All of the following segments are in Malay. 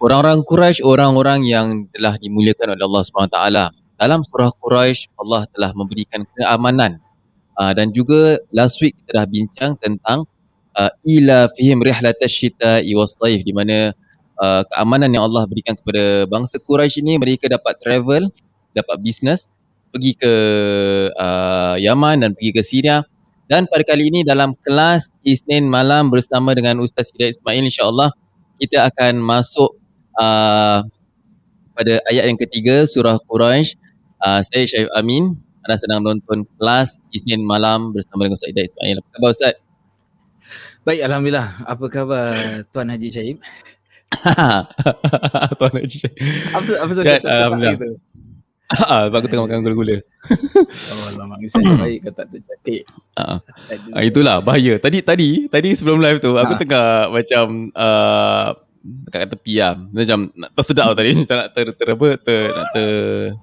orang-orang Quraisy orang-orang yang telah dimuliakan oleh Allah SWT. Dalam surah Quraisy Allah telah memberikan keamanan uh, dan juga last week kita dah bincang tentang uh, ila fihim rihlatash syita'i was di mana uh, keamanan yang Allah berikan kepada bangsa Quraisy ini mereka dapat travel, dapat bisnes pergi ke uh, Yaman dan pergi ke Syria dan pada kali ini dalam kelas Isnin malam bersama dengan Ustaz Hidayat Ismail insya-Allah kita akan masuk uh, pada ayat yang ketiga surah Quraisy. Uh, saya Syarif Amin. Anda sedang menonton kelas Isnin malam bersama dengan Ustaz Hidayat Ismail. Apa khabar Ustaz? Baik, Alhamdulillah. Apa khabar Tuan Haji Syahib? Tuan Haji Syahib. Apa, apa sebab kan, Alhamdulillah. Itu? Ah, sebab aku tengah makan gula-gula. oh, lama saya baik kau tak tercatik. Ah. ah, itulah bahaya. Tadi tadi tadi sebelum live tu aku ha. tengah macam uh, dekat tepi lah. Macam nak tersedak tadi macam nak ter, ter, apa ter, nak ter,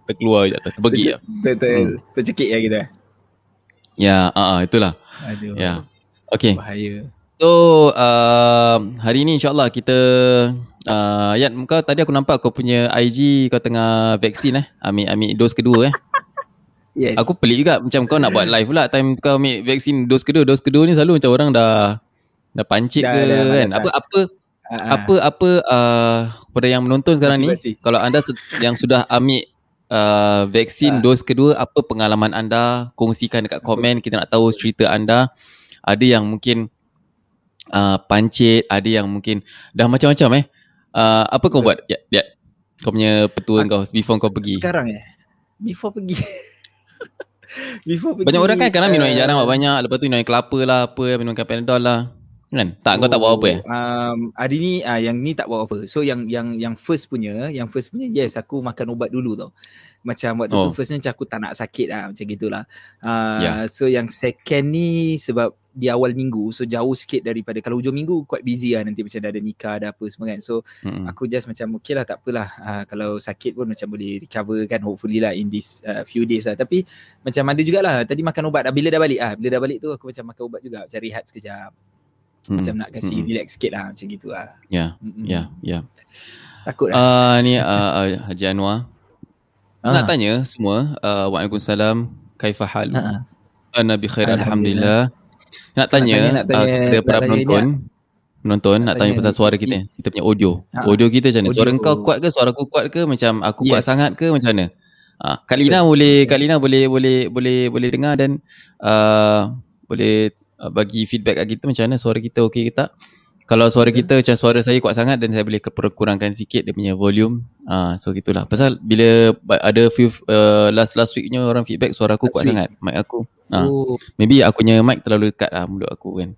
terkeluar je ter, terbegi lah. Ter, ter, hmm. Tercekik lah kita. Ya, ah, uh, itulah. Aduh. Ya. Okay. Bahaya. So, uh, hari ni insyaAllah kita Uh, Yat, kau tadi aku nampak kau punya IG kau tengah vaksin eh. Ambil ambil dos kedua eh. Yes. Aku pelik juga macam kau nak buat live pula time kau ambil vaksin dos kedua. Dos kedua ni selalu macam orang dah dah pancit dah, ke dah, kan. Apa apa uh-huh. apa apa uh, kepada yang menonton sekarang ni kalau anda yang sudah ambil uh, vaksin uh. dos kedua apa pengalaman anda kongsikan dekat komen kita nak tahu cerita anda. Ada yang mungkin uh, pancit, ada yang mungkin dah macam-macam eh. Uh, apa kau buat? Ya, ya. Kau punya petua kau before kau pergi. Sekarang ya. Before pergi. before pergi. Banyak orang kan kadang minum air jarang banyak. Lepas tu minum air kelapa lah, apa, minum Panadol lah. Kan? Tak oh, kau tak buat apa ya? Um, hari ni uh, yang ni tak buat apa. So yang yang yang first punya, yang first punya yes aku makan ubat dulu tau. Macam waktu oh. tu first ni macam aku tak nak sakit lah macam gitulah. Uh, yeah. So yang second ni sebab di awal minggu so jauh sikit daripada kalau hujung minggu quite busy lah nanti macam dah ada nikah ada apa semua kan. So mm-hmm. aku just macam okay lah tak apalah uh, kalau sakit pun macam boleh recover kan hopefully lah in this uh, few days lah. Tapi macam ada jugalah tadi makan ubat bila dah balik ah bila dah balik tu aku macam makan ubat juga macam rehat sekejap hmm. macam nak kasi hmm. relax sikit lah macam gitu lah. Ya, ya, ya. Takut lah. Uh, ni uh, uh, Haji Anwar. Uh. Nak tanya semua. Uh, Waalaikumsalam. Kaifa hal? Uh. Uh, Nabi khair Alhamdulillah. Nak tanya, nak tanya, uh, kepada para penonton. Penonton nak, nak tanya pasal suara kita. Kita punya audio. Uh. Audio kita macam mana? Suara kau kuat ke? Suara aku kuat ke? Macam aku yes. kuat sangat ke? Macam mana? Ah, Kak Lina boleh Kak Lina boleh boleh boleh boleh dengar dan uh, boleh uh, bagi feedback kat kita macam mana suara kita okey ke tak. Kalau suara kita macam suara saya kuat sangat dan saya boleh kurangkan sikit dia punya volume. Ah uh, so gitulah. Pasal bila ada few uh, last last weeknya orang feedback suara aku last kuat week. sangat mic aku. Ah. Uh, oh. maybe aku punya mic terlalu dekat lah mulut aku kan.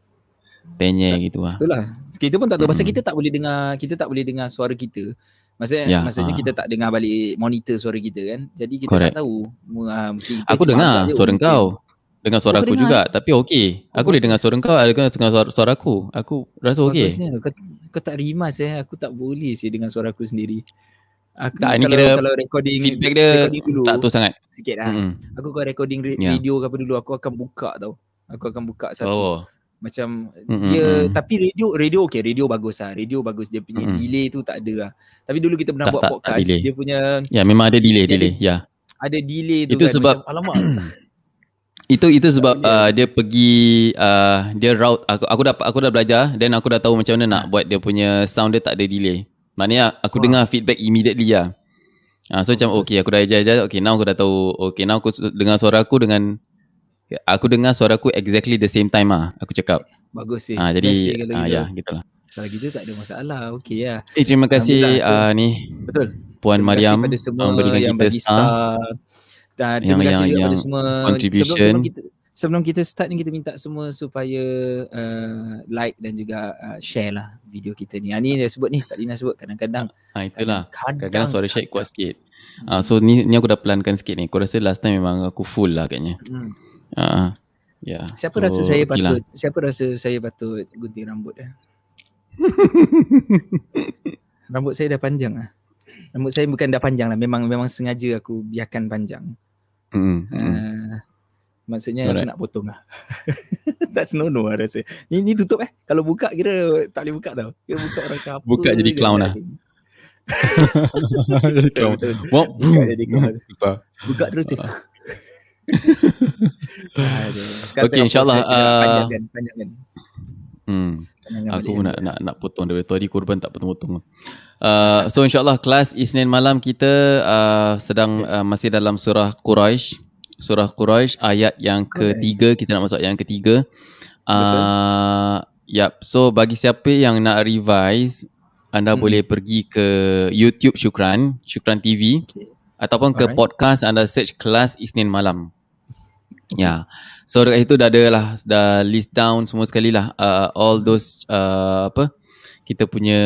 Tanya gitu lah. Itulah. Kita pun tak tahu pasal kita tak boleh dengar kita tak boleh dengar suara kita. Maksudnya ya, maksudnya kita tak dengar balik monitor suara kita kan. Jadi kita Correct. tak tahu. Uh, aku dengar suara kau dengar suara aku, aku juga tapi okey. Aku boleh dengar suara kau ada dengar suara, suara aku. Aku rasa okey. Kau, kau tak rimas eh. Aku tak boleh sih dengan suara aku sendiri. Aku tak, kalau, kira kalau recording feedback dia recording dulu, tak tu sangat. sikit lah. Mm-hmm. aku kalau recording yeah. video ke apa dulu aku akan buka tau. Aku akan buka satu. Oh. macam mm-hmm. dia tapi radio radio okey radio bagus lah. Radio bagus dia punya mm-hmm. delay tu tak ada lah. Tapi dulu kita pernah tak, buat tak, podcast tak dia punya ya memang ada delay delay. Ya. ada delay tu itu kan, sebab macam, alamak itu itu sebab uh, dia pergi uh, dia route aku aku dah aku dah belajar dan aku dah tahu macam mana nak buat dia punya sound dia tak ada delay. Maknanya aku wow. dengar feedback immediately lah. Uh, so macam okay aku dah ajar ajar okay now aku dah tahu okay now aku dengar suara aku dengan aku dengar suara aku exactly the same time ah aku cakap. Bagus sih. Uh, jadi ah uh, ya gitulah. Kalau gitu tak ada masalah. Okey ya. Eh terima kasih uh, ni. Betul. Puan terima Mariam memberikan kita star. Dan terima kasih yang, kepada semua contribution. Sebelum, sebelum kita sebelum kita start ni kita minta semua supaya uh, like dan juga uh, share lah video kita ni. Ha, ni dia sebut ni Kak Lina sebut kadang-kadang. Ha itulah. Kadang-kadang suara share kuat sikit. Hmm. Uh, so ni ni aku dah pelankan sikit ni. Aku rasa last time memang aku full lah kayaknya. Hmm. Uh, yeah. Siapa so, rasa saya okay patut lah. siapa rasa saya patut gunting rambut dah? rambut saya dah panjang ah. Rambut saya bukan dah panjang lah. Memang memang sengaja aku biarkan panjang. Mm, uh, maksudnya Alright. aku nak potong lah. That's no no lah rasa. Ni ni tutup eh. Kalau buka kira tak boleh buka tau. Kira buka orang kapal. Buka jadi clown lah. jadi kau mau jadi kau buka terus tu Okay insyaAllah uh, Hmm. Aku nak, nak nak potong dari tadi korban tak potong-potong. Uh, so insyaAllah kelas Isnin malam kita uh, sedang yes. uh, masih dalam surah Quraisy. Surah Quraisy ayat yang ketiga kita nak masuk yang ketiga. Uh, yep. So bagi siapa yang nak revise anda hmm. boleh pergi ke YouTube Syukran, Syukran TV okay. ataupun Alright. ke podcast anda search kelas Isnin malam. Ya. Yeah. So dekat itu dah ada lah dah list down semua sekali lah uh, all those uh, apa kita punya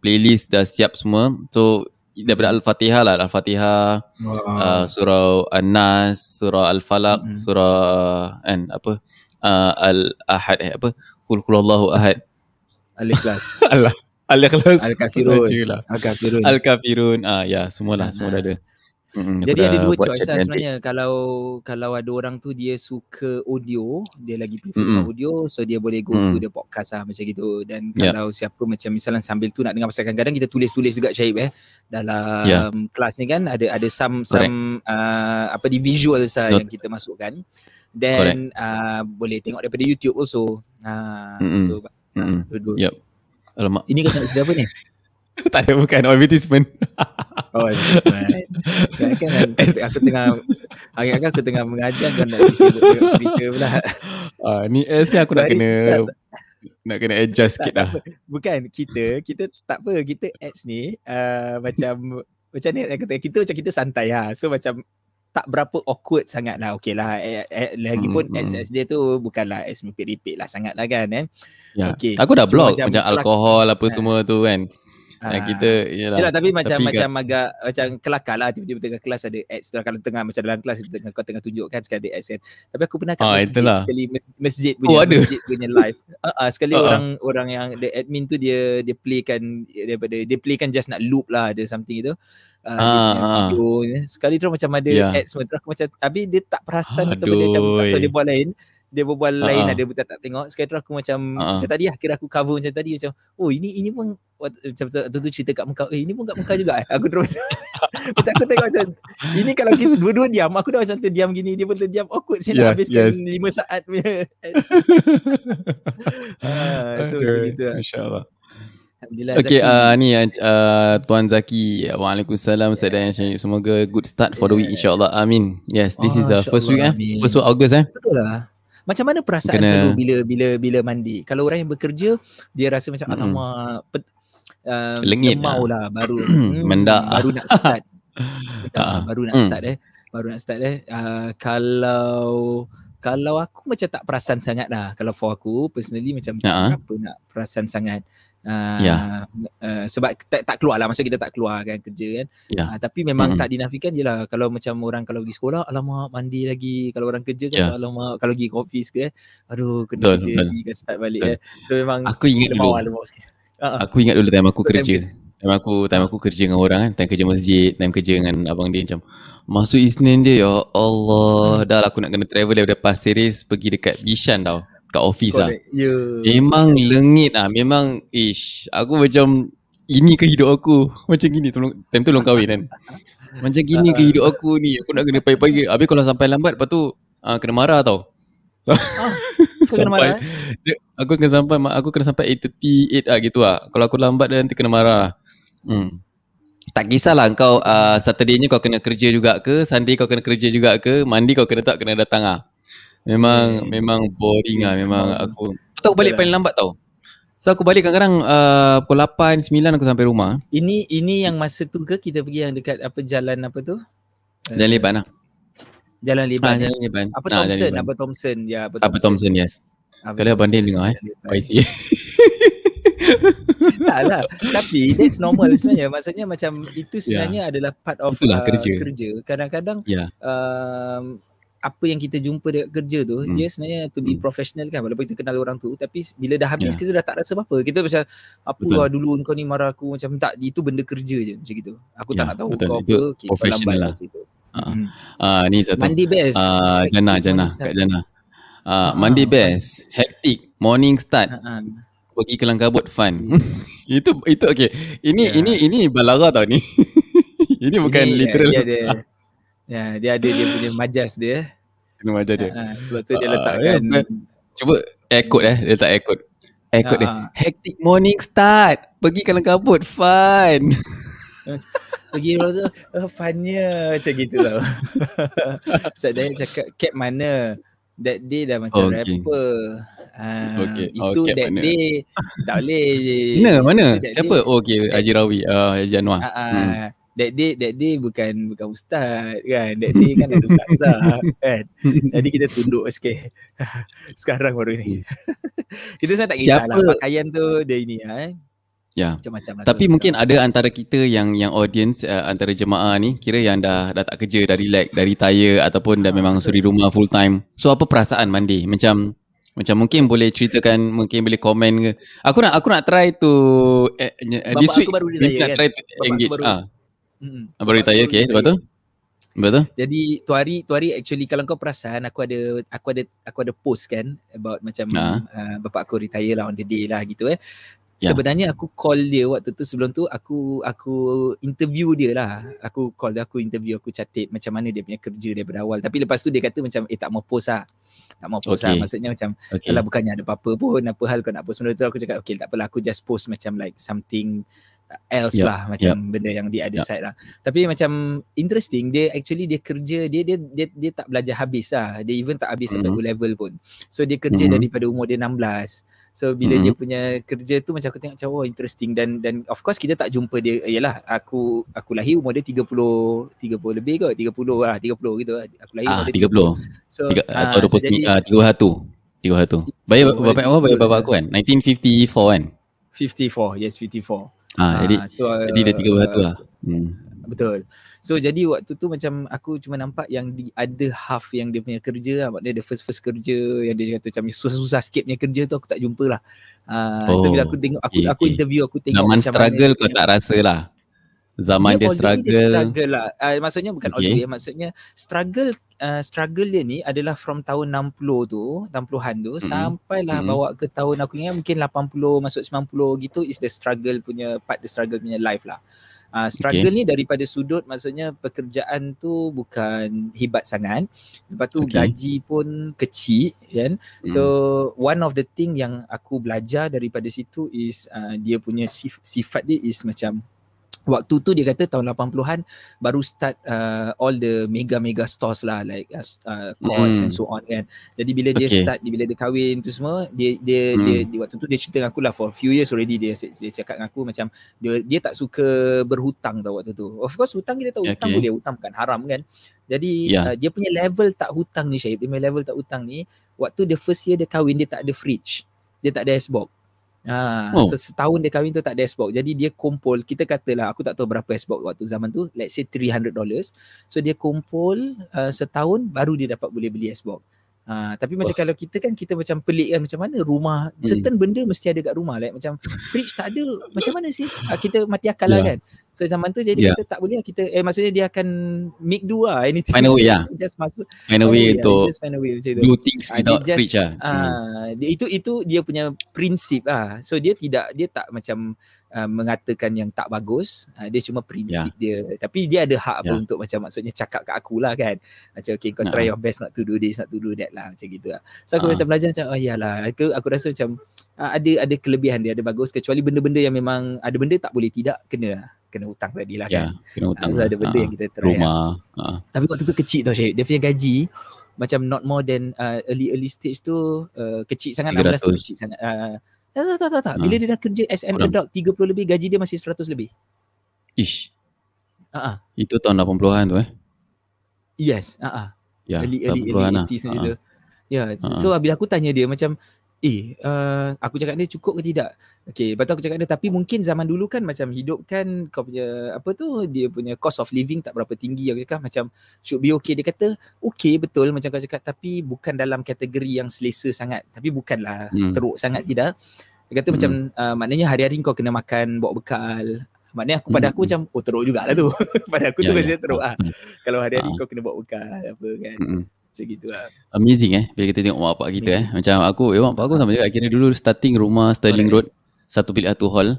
playlist dah siap semua. So daripada Al-Fatihah lah Al-Fatihah wow. uh, surah An-Nas, surah Al-Falaq, mm-hmm. surah kan apa uh, Al-Ahad eh apa Qul huwallahu ahad. Al-Ikhlas. Allah. Al-Ikhlas. Al-Kafirun. Al-Kafirun. Al-Kafirun. Ah ya, semualah, semua dah ada. Mm-hmm. Jadi ada dua choice lah sebenarnya kalau kalau ada orang tu dia suka audio, dia lagi prefer mm-hmm. audio so dia boleh go mm. to the podcast lah macam gitu dan ya. kalau siapa macam misalnya sambil tu nak dengar pasal kadang-kadang kita tulis-tulis juga Syahib eh dalam yeah. kelas ni kan ada ada some Correct. some uh, apa di visuals lah yang kita masukkan then uh, boleh tengok daripada YouTube also. Uh, mm-hmm. so mm-hmm. uh, dua-dua. Yep. Alamak. Ini kau nak cerita apa ni? tak ada bukan advertisement. Oh, advertisement. Kan, kan aku tengah hari kan aku tengah mengajar kau nak sibuk tengok speaker pula. Ah, ni S ni aku nak kena nak kena adjust sikit dah. Bukan kita, kita tak apa, kita ads ni uh, macam macam ni kata kita macam kita santai ha. So macam tak berapa awkward sangat lah Okay lah eh, eh, Lagipun hmm, ads hmm. dia tu Bukanlah ads repeat-repeat lah sangat lah kan eh? ya. okay. Aku dah blog macam, macam alkohol apa ha. semua tu kan yang ah. kita yalah. yalah tapi macam tapi macam kan, agak macam kelakar lah tiba-tiba tengah kelas ada ads tu kalau tengah macam dalam kelas tengah kau tengah tunjukkan sekali ada ads kan. Tapi aku pernah kat ah, masjid sekali masjid punya oh, masjid punya live. Uh, sekali uh-huh. orang orang yang the admin tu dia dia playkan daripada dia playkan just nak loop lah ada something itu. Uh, ah, video, ah. Sekali tu macam ada yeah. ads semua terus macam tapi dia tak perasan atau dia macam tak dia buat lain dia berbual uh-huh. lain ada betul tak tengok sekali tu aku macam uh-huh. macam tadi akhir aku cover macam tadi macam oh ini ini pun macam tu tu cerita kat muka eh ini pun kat muka juga eh aku terus macam aku tengok macam ini kalau kita dua-dua diam aku dah macam terdiam gini dia pun terdiam awkward saya yes, nak habiskan yes. lima saat punya uh, so okay. macam gitu lah. insyaallah Okay, uh, ni uh, Tuan Zaki. Waalaikumsalam. Saya dan Semoga good start for the week. InsyaAllah. Amin. Yes, this oh, is the uh, first week. Eh? First week August. Eh? Betul lah. Macam mana perasaan Kena... selalu bila bila bila mandi? Kalau orang yang bekerja dia rasa macam mm-hmm. alamak pet, uh, lengit lah. lah baru hmm, mendak baru nak start. uh, baru nak mm. start eh. Baru nak start eh. Uh, kalau kalau aku macam tak perasan sangat lah. Kalau for aku personally macam uh-huh. apa nak perasan sangat. Uh, yeah. uh, sebab tak, tak keluar lah. Masa kita tak keluar kan kerja kan. Yeah. uh, tapi memang mm. tak dinafikan je lah. Kalau macam orang kalau pergi sekolah alamak mandi lagi. Kalau orang kerja kan yeah. alamak kalau pergi office ke eh, aduh kena betul, kerja lagi kan start balik eh. so memang aku ingat dulu. uh-huh. aku ingat dulu time aku kerja. time aku time aku kerja dengan orang kan time kerja masjid time kerja dengan abang dia macam masuk Isnin dia ya Allah. Dah lah aku nak kena travel daripada Pasir Ris pergi dekat Bishan tau kat office lah. Yeah. Memang lengit lah. Memang ish. Aku macam ini ke hidup aku. Macam gini. Tolong, time tu long kahwin kan. Macam gini ke hidup aku ni. Aku nak kena pagi-pagi. Habis kalau sampai lambat lepas tu uh, kena marah tau. So, ah, kena marah eh? Aku kena sampai aku kena sampai 8.38 lah gitu lah. Kalau aku lambat dia nanti kena marah. Hmm. Tak kisahlah kau uh, Saturday ni kau kena kerja juga ke Sunday kau kena kerja juga ke Mandi kau kena tak kena datang lah Memang hmm. memang boring lah memang aku. Tak aku balik paling lambat tau. So aku balik kadang-kadang uh, pukul 8 9 aku sampai rumah. Ini ini yang masa tu ke kita pergi yang dekat apa jalan apa tu? Jalan uh, Liban lah. Jalan Liban. Ah, jalan Liban. Apa ah, Thompson? Liban. Apa Thompson? Ya, apa Thompson. Apa Thompson, yes. Kalau abang dia dengar eh. YC. tak lah. Tapi that's normal sebenarnya. Maksudnya macam itu sebenarnya yeah. adalah part of uh, kerja. kerja. Kadang-kadang yeah. um, apa yang kita jumpa dekat kerja tu hmm. dia sebenarnya to be hmm. professional kan walaupun kita kenal orang tu tapi bila dah habis yeah. kita dah tak rasa apa-apa kita macam apa lah dulu kau ni marah aku macam tak itu benda kerja je macam gitu aku yeah, tak ya, nak tahu betul. kau apa okay, professional lah Ah, uh, uh, ni satu. Mandi best. Uh, Jana, Jana, Kak Jana. Uh, uh, mandi best. Hectic. Morning start. Uh, uh. Pergi kelang kabut fun. itu itu okey. Ini yeah. ini ini balara tau ni. ini bukan ini, literal. Dia ada ya, dia ada dia punya majas dia. Ini majas dia. Ha, sebab tu dia letakkan uh, yeah, cuba ekot eh, dia tak ekot. Ekot uh, dia. Hectic morning start. Pergi kalang kabut fun. Pergi dulu tu oh, Funnya Macam gitu lah Sebab dia cakap Cap mana That day dah macam okay. rapper uh, okay. Itu oh, that mana? day Tak boleh Mana mana Siapa day, Oh okay Haji Rawi uh, Haji Anwar uh, uh, hmm. That day That day bukan Bukan ustaz kan That day kan ada ustazah kan Jadi kita tunduk sikit Sekarang baru ni Kita sebenarnya tak kisah lah Pakaian tu Dia ini eh Ya. Macam-macam lah Tapi mungkin ada antara kita yang yang audience uh, antara jemaah ni kira yang dah dah tak kerja, dah relax, dah retire ataupun dah memang suri rumah full time. So apa perasaan Mandi? Macam macam mungkin boleh ceritakan, mungkin boleh komen ke. Aku nak aku nak try to uh, this week baru retire, nak kan? try to Bapak engage baru, ah. Hmm. Baru retire okey, lepas tu? Betul. Jadi tu hari tu hari actually kalau kau perasan aku ada aku ada aku ada post kan about macam ha. uh, bapak aku retire lah on the day lah gitu eh yeah. sebenarnya aku call dia waktu tu sebelum tu aku aku interview dia lah aku call dia aku interview aku catat macam mana dia punya kerja daripada awal tapi lepas tu dia kata macam eh tak mau post lah tak mau post lah. okay. lah maksudnya macam okay. kalau bukannya ada apa-apa pun apa hal kau nak post benda tu aku cakap okay tak apalah aku just post macam like something else yep. lah macam yep. benda yang dia ada yep. side lah tapi macam interesting dia actually dia kerja dia dia dia, dia tak belajar habis lah dia even tak habis mm-hmm. sampai level pun so dia kerja mm-hmm. daripada umur dia 16 So bila mm-hmm. dia punya kerja tu macam aku tengok macam oh interesting dan dan of course kita tak jumpa dia yalah aku aku lahir umur dia 30 30 lebih ke 30 lah 30 gitu lah. aku lahir ah, umur dia 30. 30. So Tiga, uh, atau 20 so jadi, uh, 31. 31. Bayar bapak apa bayar bapak aku kan 1954 kan 54 yes 54. Ah, uh, jadi so, uh, jadi dia 31 uh, lah. Hmm. Betul. So jadi waktu tu macam aku cuma nampak yang di ada half yang dia punya kerja lah. Maknanya the first first kerja yang dia kata macam susah-susah sikit punya kerja tu aku tak jumpa lah. Uh, oh, so bila aku tengok aku okay, aku interview aku tengok zaman struggle kau tak rasa lah. Zaman dia, dia struggle. Dia struggle lah. Uh, maksudnya bukan okay. all maksudnya struggle uh, struggle dia ni adalah from tahun 60 tu, 60-an tu mm-hmm. sampailah mm-hmm. bawa ke tahun aku ingat mungkin 80 masuk 90 gitu is the struggle punya part the struggle punya life lah. Uh, struggle okay. ni daripada sudut maksudnya pekerjaan tu bukan hebat sangat. Lepas tu okay. gaji pun kecil kan. Mm. So one of the thing yang aku belajar daripada situ is uh, dia punya sif- sifat dia is macam waktu tu dia kata tahun 80-an baru start uh, all the mega mega stores lah like uh, uh Courts mm. and so on kan. Jadi bila okay. dia start bila dia kahwin tu semua dia dia, mm. dia dia waktu tu dia cerita dengan aku lah for few years already dia dia cakap dengan aku macam dia dia tak suka berhutang tau waktu tu. Of course hutang kita tahu okay. hutang boleh hutang bukan haram kan. Jadi yeah. uh, dia punya level tak hutang ni Syahib, dia punya level tak hutang ni waktu the first year dia kahwin dia tak ada fridge. Dia tak ada Xbox. Ha, oh. so setahun dia kahwin tu tak ada Xbox. Jadi dia kumpul, kita katalah aku tak tahu berapa Xbox waktu zaman tu, let's say $300. So dia kumpul uh, setahun baru dia dapat boleh beli Xbox. Ha, tapi macam oh. kalau kita kan kita macam pelik kan macam mana rumah hmm. certain benda mesti ada kat rumah like macam fridge tak ada macam mana sih ha, kita mati akal yeah. lah ya. kan so zaman tu jadi yeah. kita tak boleh lah kita eh maksudnya dia akan make do lah. Anything find a way lah. Just masuk. Find a way to do things ha, without just, fridge lah. ha, hmm. dia, itu itu dia punya prinsip lah. So dia tidak dia tak macam uh, mengatakan yang tak bagus. Uh, dia cuma prinsip yeah. dia. Tapi dia ada hak yeah. untuk macam maksudnya cakap kat aku lah kan. Macam okay kau try uh-huh. your best not to do this not to do that lah. Macam gitu lah. So aku uh-huh. macam belajar macam oh iyalah aku, aku rasa macam uh, ada ada kelebihan dia ada bagus. Kecuali benda-benda yang memang ada benda tak boleh tidak kena kena hutang tadi lah yeah, kan kena hutang so ada benda uh-huh. yang kita try rumah lah. uh-huh. tapi waktu tu kecil tau Syed dia punya gaji macam not more than uh, early early stage tu uh, kecil sangat 16 tu kecil sangat uh, tak, tak, tak, tak, tak. Bila ha. dia dah kerja as an adult 30 lebih, gaji dia masih 100 lebih. Ish. Uh-huh. Itu tahun 80-an tu eh? Yes. Uh-huh. Ya, early, early, early 80s uh-huh. dia. Ya, uh-huh. so bila aku tanya dia macam, eh, uh, aku cakap dia cukup ke tidak? Okay, lepas tu aku cakap dia, tapi mungkin zaman dulu kan macam hidup kan kau punya, apa tu, dia punya cost of living tak berapa tinggi. Aku cakap macam should be okay. Dia kata, okay betul macam kau cakap, tapi bukan dalam kategori yang selesa sangat. Tapi bukanlah hmm. teruk sangat tidak. Dia kata hmm. macam, uh, maknanya hari-hari kau kena makan, bawa bekal. Maknanya aku pada aku hmm. macam, oh teruk jugalah tu. pada aku ya, tu ya. teruk lah. Kalau hari-hari uh. kau kena bawa bekal, apa kan. Hmm. Macam gitu lah. Amazing eh, bila kita tengok mak bapak kita eh. Macam aku, eh mak bapak aku sama juga. Kira dulu starting rumah Sterling Road satu bilik satu hall.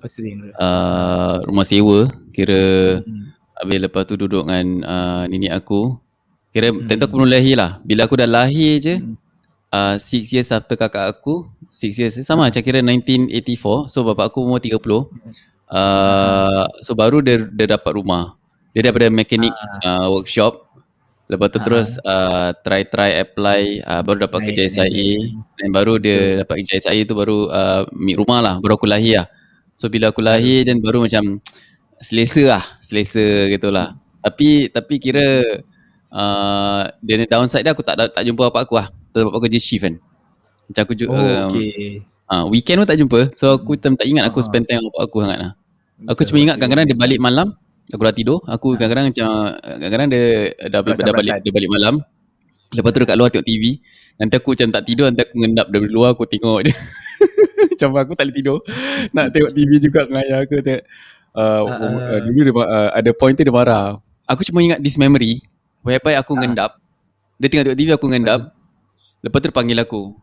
Uh, rumah sewa kira hmm. habis lepas tu duduk dengan uh, nenek aku. Kira hmm. tentu aku belum lahir lah. Bila aku dah lahir je hmm. uh, six years after kakak aku, six years sama macam kira 1984. So bapak aku umur 30. Uh, so baru dia, dia dapat rumah. Dia daripada mekanik uh, workshop Lepas tu ha. terus uh, try try apply uh, baru dapat kerja SIA dan baru dia dapat kerja SIA tu baru uh, rumah lah baru aku lahir lah. So bila aku lahir dan baru macam selesa lah, selesa gitu lah. Tapi tapi kira uh, dia ni downside dia aku tak tak jumpa apa aku lah. Sebab aku kerja shift kan. Macam aku oh, um, okay. uh, weekend pun tak jumpa. So aku tak, tak ingat aku uh spend time dengan aku sangat lah. Aku cuma ingat kadang-kadang dia balik malam Aku dah tidur. Aku ha. kadang-kadang macam Kadang-kadang dia Dah, dah, dah balik Dia balik malam. Lepas tu dekat luar tengok TV Nanti aku macam tak tidur Nanti aku ngendap dari luar Aku tengok dia. Macam aku tak boleh tidur. Nak tengok TV juga dengan ayah aku tengok, uh, uh, uh, Dulu dia uh, Ada point tu dia marah. Aku cuma ingat this memory. Whereby aku uh. ngendap. Dia tengok tengok TV aku ngendap. Lepas tu dia panggil aku.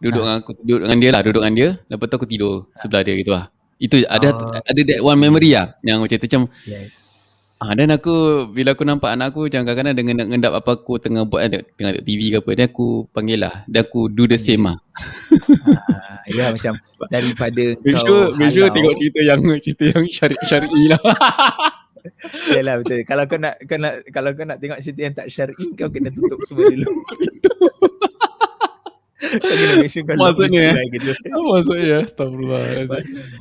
Duduk uh. dengan aku Duduk dengan dia lah Duduk dengan dia. Lepas tu aku tidur Sebelah dia gitu lah itu ada oh, ada that one memory lah yang macam tu macam yes. Ah dan aku bila aku nampak anak aku macam kadang-kadang dengan nak ngendap apa aku tengah buat tengah, tengah tengok TV ke apa dia aku panggil lah dia aku do the same lah. ah, ya macam daripada make sure, make sure tengok cerita yang cerita yang syari syar'i lah. Yalah betul. Kalau kau nak kau nak kalau kau nak tengok cerita yang tak syar'i kau kena tutup semua dulu. Maksudnya eh. gitu. Maksudnya Astagfirullah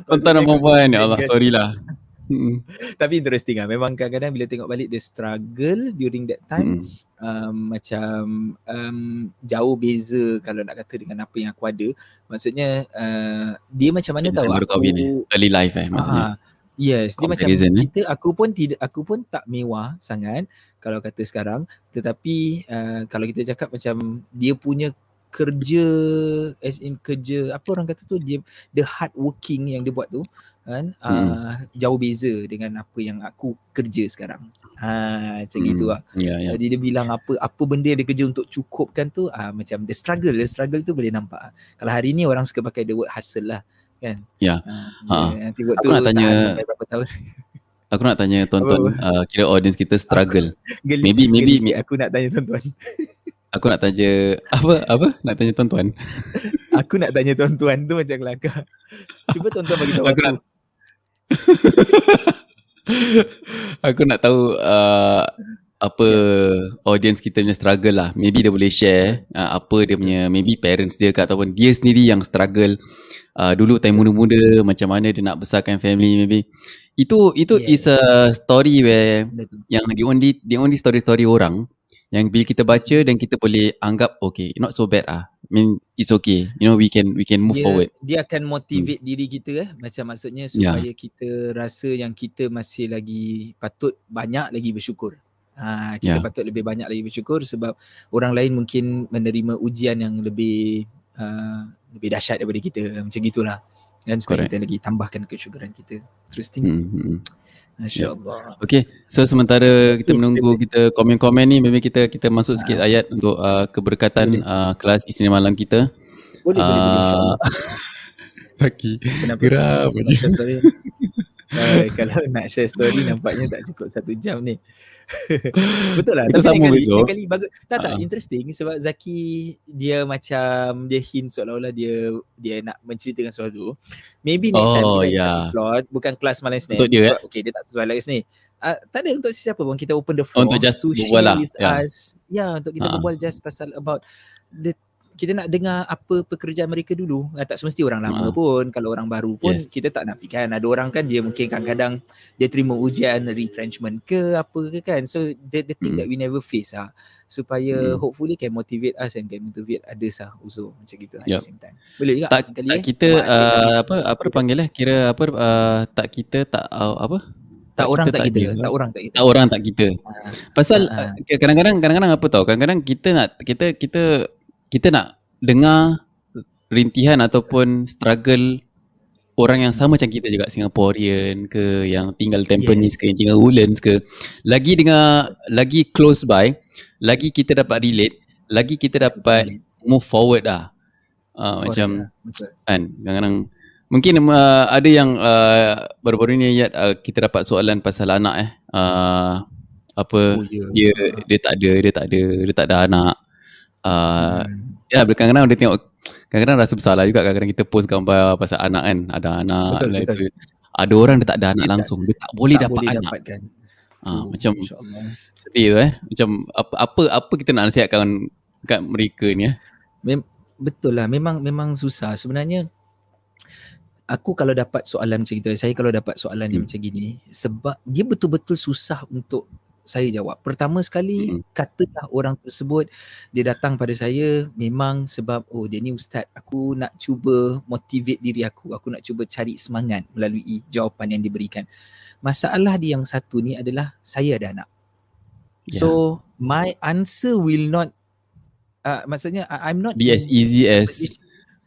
Tonton nama perempuan Ya Allah sorry lah Hmm. Tapi interesting lah Memang kadang-kadang Bila tengok balik The struggle During that time hmm. um, Macam um, Jauh beza Kalau nak kata Dengan apa yang aku ada Maksudnya uh, Dia macam mana dia tahu Baru kahwin ni Early life eh maksudnya. Uh, Yes, dia macam eh? kita aku pun tidak aku pun tak mewah sangat kalau kata sekarang tetapi uh, kalau kita cakap macam dia punya kerja as in kerja apa orang kata tu dia the hard working yang dia buat tu kan hmm. uh, jauh beza dengan apa yang aku kerja sekarang. Ha macam hmm. gitu lah. Yeah, yeah. Jadi dia bilang apa apa benda yang dia kerja untuk cukupkan tu uh, macam the struggle the struggle tu boleh nampak. Kalau hari ni orang suka pakai the word hustle lah kan. Ya. Yeah. Uh, ha. Nanti aku nak tanya berapa tahun. Aku nak tanya tuan-tuan uh, kira audience kita struggle. Aku, maybe maybe aku nak tanya tuan-tuan. Aku nak tanya apa apa nak tanya tuan-tuan. aku nak tanya tuan-tuan tu macam kelakar. Cuba tuan-tuan bagi tahu aku. Nak... aku nak tahu uh, apa yeah. audience kita punya struggle lah. Maybe dia boleh share uh, apa dia punya maybe parents dia ke ataupun dia sendiri yang struggle uh, dulu time muda-muda macam mana dia nak besarkan family maybe. Itu itu yeah. is a story where Betul. yang the only the only story-story orang yang bila kita baca dan kita boleh anggap okay not so bad ah. I mean it's okay. You know we can we can move dia, forward. dia akan motivate hmm. diri kita eh. Macam maksudnya supaya yeah. kita rasa yang kita masih lagi patut banyak lagi bersyukur. Ha kita yeah. patut lebih banyak lagi bersyukur sebab orang lain mungkin menerima ujian yang lebih uh, lebih dahsyat daripada kita. Macam gitulah dan supaya Correct. kita lagi tambahkan kesyukuran kita interesting hmm. hmm. Masya-Allah. Okay, so sementara kita menunggu kita komen-komen ni, memang kita kita masuk sikit ha. ayat untuk uh, keberkatan uh, kelas istimewa malam kita. Boleh, uh, boleh, boleh insya-Allah. Saki. Geram aja. Uh, kalau nak share story nampaknya tak cukup satu jam ni. Betul lah. Kita Tapi sama kali, kali bagus. Tak tak uh. interesting sebab Zaki dia macam dia hint seolah-olah dia dia nak menceritakan sesuatu. Maybe next oh, time kita yeah. slot bukan kelas malam Isnin. Untuk dia, so, eh? Okay dia tak sesuai lagi sini. Uh, tak ada untuk siapa pun kita open the floor. Untuk just berbual lah. With yeah. us. Ya yeah, untuk kita uh. berbual just pasal about the kita nak dengar apa pekerjaan mereka dulu uh, tak semesti orang lama uh. pun kalau orang baru pun yes. kita tak nak kan ada orang kan dia mungkin kadang-kadang dia terima ujian retrenchment ke apa ke kan so the, the thing mm. that we never face ah supaya mm. hopefully can motivate us and can motivate others ah also macam gitu yep. at the same time boleh juga tak, kali tak eh? kita uh, apa apa panggil lah kira apa uh, tak kita tak uh, apa tak, orang tak, kita, tak orang tak kita tak orang tak kita pasal uh, uh. kadang-kadang kadang-kadang apa tau kadang-kadang kita nak kita kita kita nak dengar rintihan ataupun struggle orang yang sama macam kita juga Singaporean ke yang tinggal Tampines yes. ke yang tinggal Woodlands ke lagi dengar lagi close by lagi kita dapat relate lagi kita dapat move forward lah uh, macam kan kadang-kadang Mungkin uh, ada yang uh, baru-baru ni ayat uh, kita dapat soalan pasal anak eh. Uh, apa oh, yeah. dia dia tak ada dia tak ada dia tak ada anak. Uh. Ya kadang-kadang dia tengok kadang-kadang rasa bersalah juga kadang-kadang kita post gambar pasal anak kan ada anak betul, betul. ada orang dia tak ada anak dia langsung dia tak boleh tak dapat boleh anak. Dapatkan. Ah, oh, macam sedih tu eh. Macam apa apa apa kita nak nasihatkan kat mereka ni eh. Mem- betul lah memang memang susah sebenarnya aku kalau dapat soalan macam itu saya kalau dapat soalan hmm. yang macam gini sebab dia betul-betul susah untuk saya jawab. Pertama sekali hmm. katalah orang tersebut dia datang pada saya memang sebab oh dia ni ustaz aku nak cuba motivate diri aku, aku nak cuba cari semangat melalui jawapan yang diberikan. Masalah dia yang satu ni adalah saya ada anak. Yeah. So my answer will not uh, maksudnya I'm not be as easy as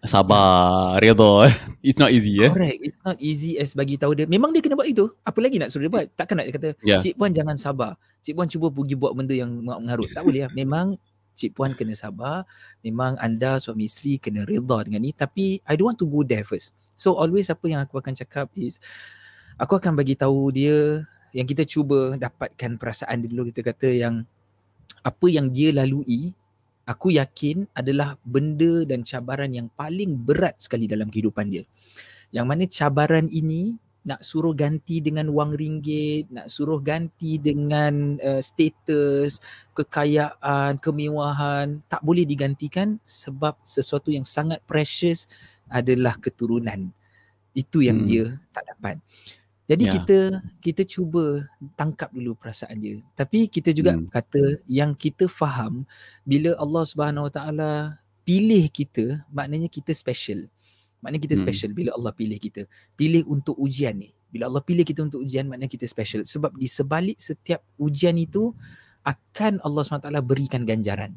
sabar redha it's not easy eh? Correct. It's not easy as bagi tahu dia. Memang dia kena buat itu. Apa lagi nak suruh dia buat? Takkan nak? Kata yeah. cik puan jangan sabar. Cik puan cuba pergi buat benda yang mengarut. Tak boleh lah. Memang cik puan kena sabar. Memang anda suami isteri kena redha dengan ni tapi i don't want to go there first. So always apa yang aku akan cakap is aku akan bagi tahu dia yang kita cuba dapatkan perasaan dia dulu. Kita kata yang apa yang dia lalui aku yakin adalah benda dan cabaran yang paling berat sekali dalam kehidupan dia. Yang mana cabaran ini nak suruh ganti dengan wang ringgit, nak suruh ganti dengan uh, status, kekayaan, kemewahan tak boleh digantikan sebab sesuatu yang sangat precious adalah keturunan. Itu yang hmm. dia tak dapat. Jadi yeah. kita kita cuba tangkap dulu perasaan dia. Tapi kita juga hmm. kata yang kita faham bila Allah Subhanahu Wa Taala pilih kita, maknanya kita special. Maknanya kita hmm. special bila Allah pilih kita. Pilih untuk ujian ni. Bila Allah pilih kita untuk ujian, maknanya kita special. Sebab di sebalik setiap ujian itu akan Allah SWT berikan ganjaran.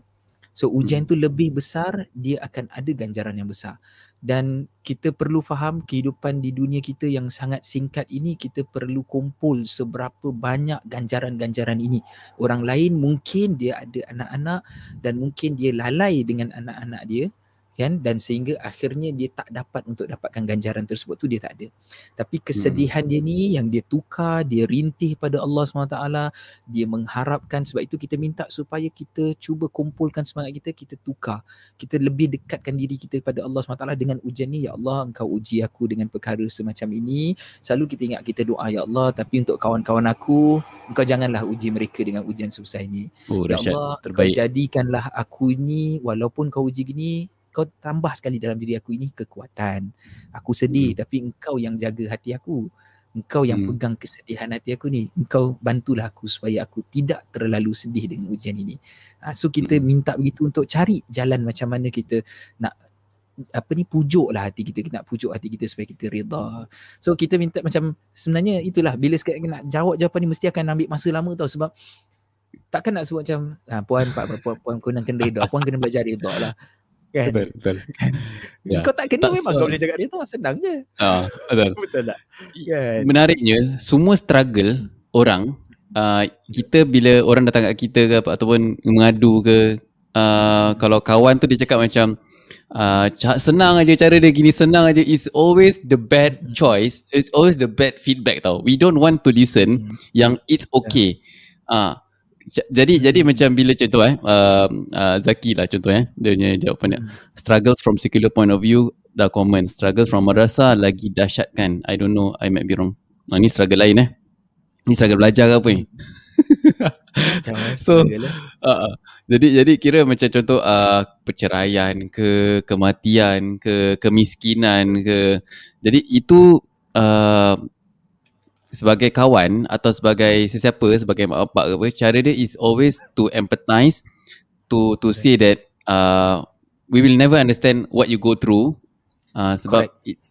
So ujian hmm. tu lebih besar, dia akan ada ganjaran yang besar. Dan kita perlu faham kehidupan di dunia kita yang sangat singkat ini, kita perlu kumpul seberapa banyak ganjaran-ganjaran ini. Orang lain mungkin dia ada anak-anak dan mungkin dia lalai dengan anak-anak dia kan? Dan sehingga akhirnya dia tak dapat untuk dapatkan ganjaran tersebut tu dia tak ada. Tapi kesedihan hmm. dia ni yang dia tukar dia rintih pada Allah SWT dia mengharapkan sebab itu kita minta supaya kita cuba kumpulkan semangat kita kita tukar. Kita lebih dekatkan diri kita pada Allah SWT dengan ujian ni ya Allah engkau uji aku dengan perkara semacam ini. Selalu kita ingat kita doa ya Allah tapi untuk kawan-kawan aku engkau janganlah uji mereka dengan ujian sebesar ini. Oh, ya Allah terbaik. kau jadikanlah aku ni walaupun kau uji gini kau tambah sekali dalam diri aku ini kekuatan. Aku sedih hmm. tapi engkau yang jaga hati aku. Engkau yang hmm. pegang kesedihan hati aku ni. Engkau bantulah aku supaya aku tidak terlalu sedih dengan ujian ini. Ha, so kita hmm. minta begitu untuk cari jalan macam mana kita nak apa ni pujuk lah hati kita, kita nak pujuk hati kita supaya kita reda. So kita minta macam sebenarnya itulah bila sekali nak jawab jawapan ni mesti akan ambil masa lama tau sebab takkan nak sebut macam ha, puan, puan, puan, puan, puan kena reda, puan kena belajar reda lah kan? Betul, betul. Kan? Ya. Kau tak kena tak memang so, kau boleh cakap dia tu senang je. Uh, betul. betul tak? Kan? Menariknya, semua struggle orang, uh, kita bila orang datang kat kita ke apa, ataupun mengadu ke, uh, kalau kawan tu dia cakap macam, uh, senang aja cara dia gini, senang aja, it's always the bad choice, it's always the bad feedback tau. We don't want to listen hmm. yang it's okay. Ah, uh, jadi jadi macam bila contoh eh uh, uh, Zaki lah contoh eh dia punya jawapan dia. Hmm. struggles from secular point of view dah common. Struggles from madrasah lagi dahsyat kan I don't know I might be wrong. Nah, ni struggle lain eh. Ni struggle belajar ke apa ni? So uh, uh, jadi jadi kira macam contoh uh, perceraian ke kematian ke kemiskinan ke. Jadi itu uh, sebagai kawan atau sebagai sesiapa sebagai mak bapak ke apa cara dia is always to empathize to to say that uh, we will never understand what you go through uh, sebab Correct. it's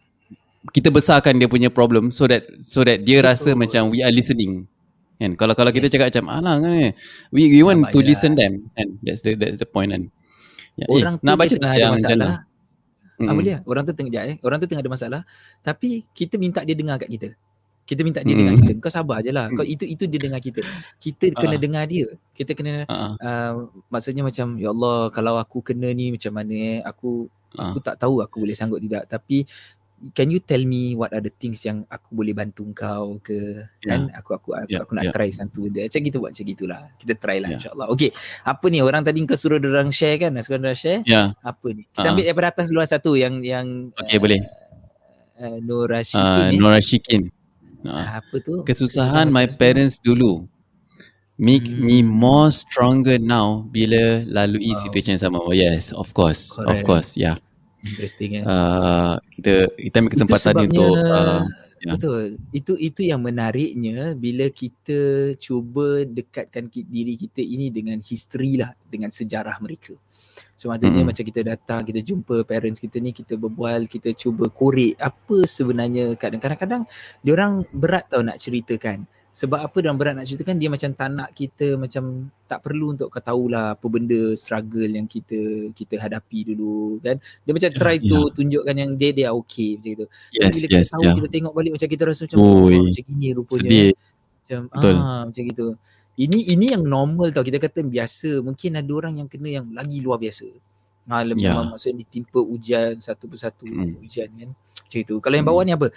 kita besarkan dia punya problem so that so that dia Betul. rasa macam we are listening kan kalau kalau yes. kita cakap macam alah kan we we want to listen them and that's the that's the point kan ya, eh, orang eh, nak baca tak yang masalah Ah, boleh lah. Orang tu tengah eh. Orang tu tengah ada masalah. Tapi kita minta dia dengar kat kita. Kita minta dia hmm. dengar kita. Kau sabar je lah. Kau itu itu dia dengar kita. Kita kena uh. dengar dia. Kita kena uh. Uh, maksudnya macam ya Allah kalau aku kena ni macam mana eh? Aku uh. aku tak tahu aku boleh sanggup tidak. Tapi can you tell me what are the things yang aku boleh bantu kau ke yeah. kan aku aku aku, yeah. aku nak yeah. try satu dia macam gitu buat macam gitulah kita try lah yeah. insyaallah okey apa ni orang tadi kau suruh orang share kan suruh orang share yeah. apa ni kita uh-huh. ambil daripada atas dulu satu yang yang okey uh, boleh uh, Nora Shikin uh, Nora Shikin uh, apa tu kesusahan, kesusahan my parents dulu make hmm. me more stronger now bila lalui wow. situasi yang sama oh, yes of course Correct. of course yeah Interesting eh. Uh, kita kita ambil kesempatan ni untuk uh, ya. betul. Itu itu yang menariknya bila kita cuba dekatkan diri kita ini dengan history lah, dengan sejarah mereka. So maksudnya hmm. macam kita datang, kita jumpa parents kita ni, kita berbual, kita cuba korek apa sebenarnya kadang-kadang dia orang berat tau nak ceritakan sebab apa dalam berat nak ceritakan dia macam tak nak kita macam tak perlu untuk kau tahulah apa benda struggle yang kita kita hadapi dulu kan dia macam try yeah, to yeah. tunjukkan yang dia dia okay macam itu yes, bila yes, kita tahu yeah. kita tengok balik macam kita rasa macam oh, macam gini rupanya sedih. macam Betul. ah macam gitu ini ini yang normal tau kita kata biasa mungkin ada orang yang kena yang lagi luar biasa ha, lebih yeah. maksudnya ditimpa ujian satu persatu mm. ujian kan macam itu kalau yang bawah mm. ni apa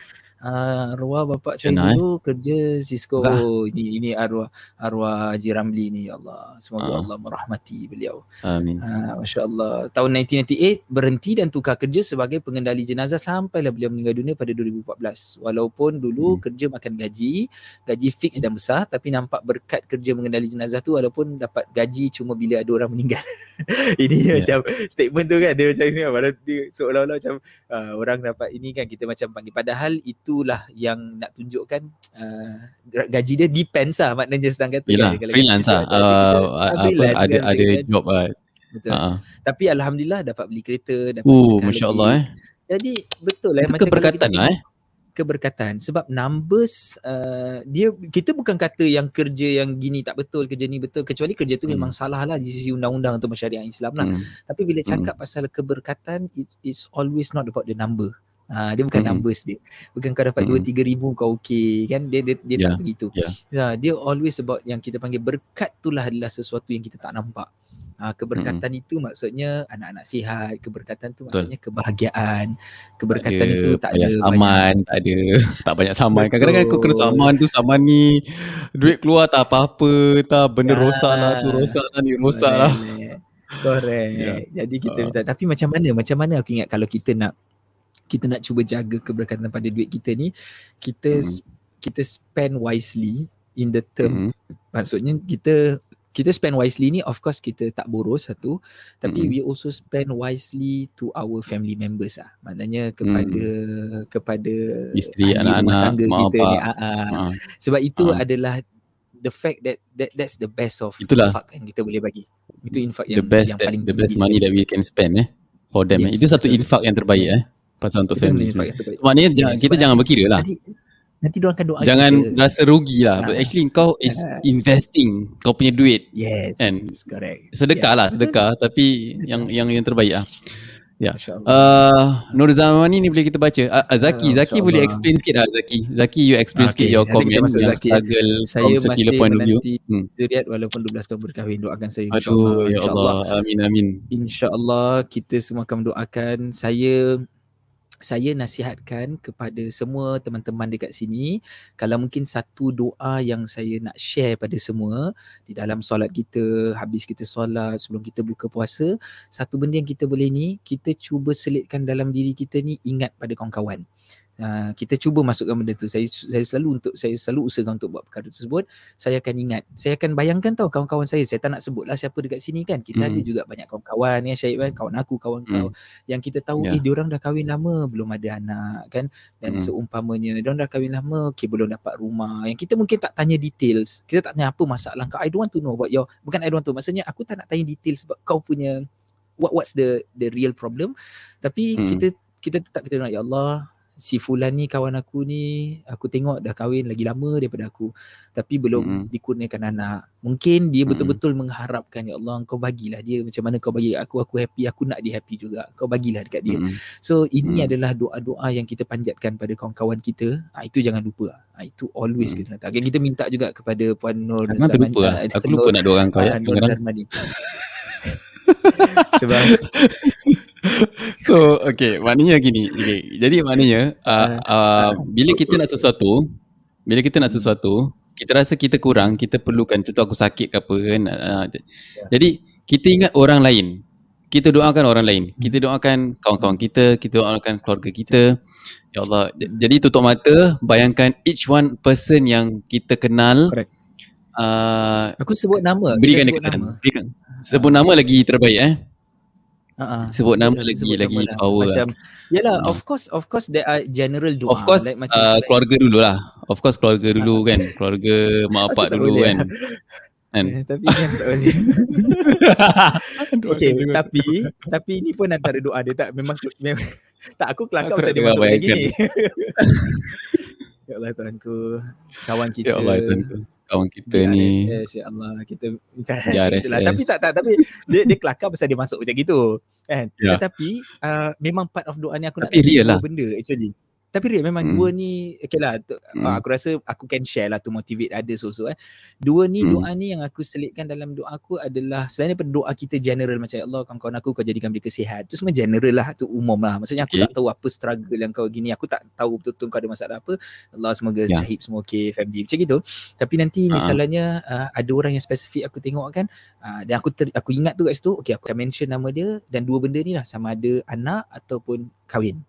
Uh, arwah bapak saya dulu eh? kerja Cisco. Oh, ini ini arwah arwah Haji Ramli ni ya Allah. Semoga uh. Allah merahmati beliau. Amin. Uh, masya-Allah. Tahun 1998 berhenti dan tukar kerja sebagai pengendali jenazah sampailah beliau meninggal dunia pada 2014 walaupun dulu hmm. kerja makan gaji gaji fix dan besar tapi nampak berkat kerja mengendali jenazah tu walaupun dapat gaji cuma bila ada orang meninggal. Ini yeah. macam statement tu kan dia macam ni seolah-olah macam uh, orang dapat ini kan kita macam panggil. Padahal itu itulah yang nak tunjukkan uh, gaji dia depends lah maknanya sedang kata Yelah, kan, freelance lah uh, apa, ada kan, ada kan. job lah betul uh-huh. tapi Alhamdulillah dapat beli kereta dapat uh, Masya Allah eh jadi betul lah itu macam keberkatan lah eh keberkatan sebab numbers uh, dia kita bukan kata yang kerja yang gini tak betul kerja ni betul kecuali kerja tu hmm. memang salah lah di sisi undang-undang atau masyarakat Islam lah hmm. tapi bila cakap hmm. pasal keberkatan it, it's always not about the number Ha, dia bukan mm-hmm. numbers dia. Bukan kau dapat mm-hmm. 2 3 ribu kau okey kan dia dia, dia yeah. tak begitu. Yeah. Ha, dia always about yang kita panggil berkat itulah adalah sesuatu yang kita tak nampak. Ha, keberkatan mm-hmm. itu maksudnya anak-anak sihat, keberkatan itu maksudnya Betul. kebahagiaan. Keberkatan tak itu tak ada saman, banyak. tak ada tak banyak saman. Kadang-kadang kau kena saman tu saman ni duit keluar tak apa-apa, tak benda ya. rosak lah tu rosak lah ni rosak lah. Correct. Yeah. Jadi kita uh. minta tapi macam mana? Macam mana aku ingat kalau kita nak kita nak cuba jaga keberkatan pada duit kita ni kita mm. kita spend wisely in the term mm. maksudnya kita kita spend wisely ni of course kita tak boros satu tapi mm. we also spend wisely to our family members ah maknanya kepada mm. kepada isteri anak-anak tangga kita apa. ni ah, ah. ah. sebab itu ah. adalah the fact that that that's the best of Itulah. infak yang kita boleh bagi itu infak yang the best yang paling that, the best money that we can spend eh for them yes, eh. itu satu infak yang terbaik eh pasal untuk family. Maknanya yeah, kita jangan berkira lah. Nanti, nanti dia akan doa Jangan kita. rasa rugi lah. But ah. actually kau is uh, investing kau punya duit. Yes. And correct. Sedekah yeah. lah, sedekah tapi yang yang yang terbaik lah. Ya. Uh, Nur Zamani ni boleh kita baca. Uh, Zaki, uh, Zaki boleh explain sikit lah Zaki. Zaki you explain okay. sikit your comment yang Zaki. struggle saya from secular point of view. Saya masih hmm. walaupun 12 tahun berkahwin. Doakan saya insyaAllah. Aduh, ya Allah. Amin, amin. InsyaAllah kita semua akan mendoakan. Saya saya nasihatkan kepada semua teman-teman dekat sini kalau mungkin satu doa yang saya nak share pada semua di dalam solat kita habis kita solat sebelum kita buka puasa satu benda yang kita boleh ni kita cuba selitkan dalam diri kita ni ingat pada kawan-kawan Uh, kita cuba masukkan benda tu. Saya saya selalu untuk saya selalu usahakan untuk buat perkara tersebut. Saya akan ingat. Saya akan bayangkan tahu kawan-kawan saya. Saya tak nak sebutlah siapa dekat sini kan. Kita mm. ada juga banyak kawan-kawan ya Syahid kan. Kawan aku kawan mm. kau yang kita tahu yeah. eh diorang dah kahwin lama. Belum ada anak kan. Dan mm. seumpamanya diorang dah kahwin lama. Okey belum dapat rumah. Yang kita mungkin tak tanya details. Kita tak tanya apa masalah kau. I don't want to know about your bukan I don't want to. Maksudnya aku tak nak tanya details sebab kau punya what what's the the real problem? Tapi mm. kita kita tetap kita nak ya Allah si fulan ni kawan aku ni aku tengok dah kahwin lagi lama daripada aku tapi belum mm-hmm. dikurniakan anak mungkin dia mm-hmm. betul-betul mengharapkan ya Allah kau bagilah dia macam mana kau bagi aku aku happy aku nak dia happy juga kau bagilah dekat dia mm-hmm. so ini mm-hmm. adalah doa-doa yang kita panjatkan pada kawan-kawan kita ha, itu jangan lupa ha, itu always mm-hmm. kita kita minta juga kepada puan Nur Zaman lupa lah. aku lupa nak doa kau ya Nur Zarmani sebab so okay maknanya gini okay. jadi maknanya uh, uh, bila kita nak sesuatu bila kita nak sesuatu kita rasa kita kurang kita perlukan contoh aku sakit ke apa kan uh, jadi kita ingat orang lain. Kita doakan orang lain. Kita doakan kawan-kawan kita kita doakan keluarga kita. Ya Allah jadi tutup mata bayangkan each one person yang kita kenal uh, aku sebut nama berikan dia kesan sebut nama lagi terbaik eh Uh-huh. Sebut nama lagi sebut lagi nama power. Macam yalah hmm. of course of course there are general doa. Of course like, macam uh, keluarga dulu lah. Of course keluarga dulu kan. Keluarga mak bapak dulu kan. kan. Eh, tapi kan tak boleh. okay, tapi tapi ini pun antara doa dia tak memang, memang tak aku kelakar pasal dia masuk lagi ni. ya Allah Tuhanku, kawan kita. Ya Allah Tuhanku kawan kita ya, ni. Ya Allah kita ya, lah. tapi tak tak tapi dia dia kelakar pasal dia masuk macam gitu kan. Ya. Tetapi uh, memang part of doa ni aku tapi nak real lah. benda actually. Tapi real memang hmm. dua ni okay lah tu, hmm. uh, aku rasa aku can share lah to motivate ada so-so eh. Dua ni hmm. doa ni yang aku selitkan dalam doa aku adalah selain daripada doa kita general macam ya Allah kawan-kawan aku kau jadikan mereka sihat. Tu semua general lah tu umum lah. Maksudnya aku okay. tak tahu apa struggle yang kau gini. Aku tak tahu betul-betul kau ada masalah apa. Allah semoga yeah. syahid semua okay family macam gitu. Tapi nanti uh-huh. misalnya uh, ada orang yang spesifik aku tengok kan uh, dan aku ter, aku ingat tu kat situ okay aku akan mention nama dia dan dua benda ni lah sama ada anak ataupun kahwin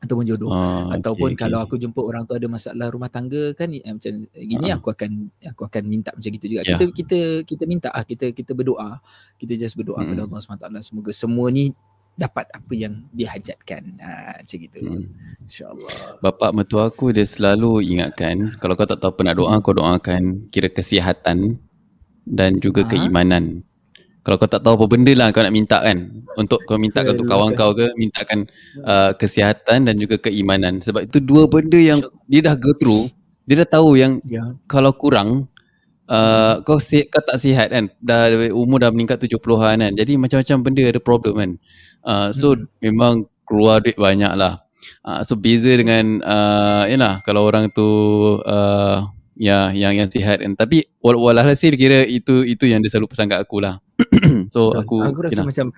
ataupun jodoh. Oh, ataupun okay, kalau aku jumpa orang tu ada masalah rumah tangga kan eh, macam gini uh. aku akan aku akan minta macam gitu juga. Yeah. kita kita kita minta ah kita kita berdoa. Kita just berdoa kepada hmm. Allah SWT semoga semua ni dapat apa yang dihajatkan. Ha, macam gitu. Hmm. insyaallah. Bapak mertua aku dia selalu ingatkan kalau kau tak tahu apa nak doa kau doakan. Kira kesihatan dan juga ha? keimanan kalau kau tak tahu apa benda lah kau nak minta kan. Untuk kau minta yeah, untuk kawan kau ke mintakan uh, kesihatan dan juga keimanan. Sebab itu dua benda yang dia dah go through dia dah tahu yang yeah. kalau kurang uh, kau si- kau tak sihat kan. Dah umur dah meningkat 70-an kan. Jadi macam-macam benda ada problem kan. Uh, so hmm. memang keluar duit banyak lah. Uh, so beza dengan uh, yalah kalau orang tu uh, ya yang yang sihat kan. Tapi walau hasil kira itu itu yang dia selalu pesan kat aku lah so aku aku rasa macam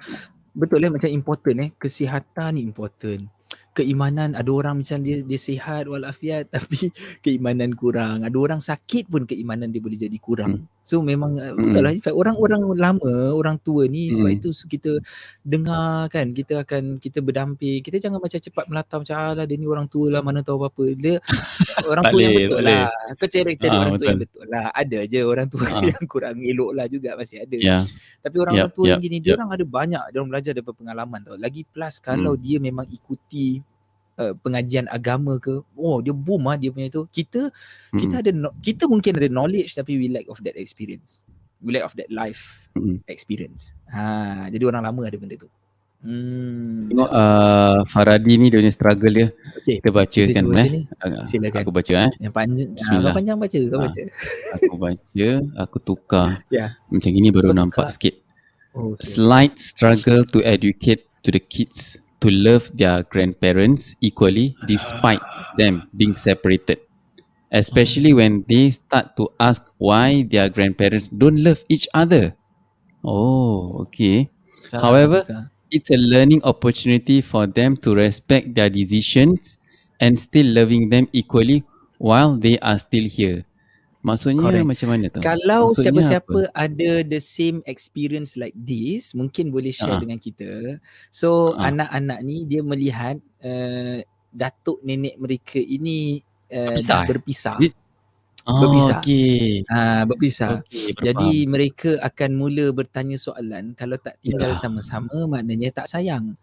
betul lah macam important eh. Kesihatan ni important. Keimanan ada orang macam dia dia sihat walafiat tapi keimanan kurang. Ada orang sakit pun keimanan dia boleh jadi kurang. Hmm. So memang hmm. betul lah in fact orang-orang lama orang tua ni sebab hmm. itu kita dengar kan kita akan kita berdamping kita jangan macam cepat melata macam alah dia ni orang tua lah mana tahu apa-apa dia orang tua yang betul lah kau cari cari ha, orang tua yang betul lah ada je orang tua ha. yang kurang elok lah juga masih ada yeah. tapi orang-orang yep. tua yep. yang gini dia yep. orang ada banyak dia orang belajar daripada pengalaman tau lagi plus kalau hmm. dia memang ikuti uh, pengajian agama ke oh dia boom ah dia punya tu kita hmm. kita ada no, kita mungkin ada knowledge tapi we lack of that experience we lack of that life hmm. experience ha jadi orang lama ada benda tu Hmm. Tengok uh, Faradi ni dia punya struggle dia. Okay. Kita baca kita kan eh. Silakan. Aku baca eh. Yang panjang. Bismillah. panjang baca kau ha. baca. aku baca, aku tukar. yeah. Macam gini baru kau nampak tukar. sikit. Oh, okay. Slight struggle to educate to the kids to love their grandparents equally despite them being separated. Especially when they start to ask why their grandparents don't love each other. Oh, okay. However, it's a learning opportunity for them to respect their decisions and still loving them equally while they are still here. Maksudnya Correct. macam mana tu? Kalau siapa-siapa ada the same experience like this, mungkin boleh share uh-huh. dengan kita. So uh-huh. anak-anak ni dia melihat uh, datuk nenek mereka ini uh, berpisah. berpisah. Oh, berpisah. Okay. Ha, berpisah. Okay, Jadi mereka akan mula bertanya soalan kalau tak tinggal yeah. sama-sama maknanya tak sayang.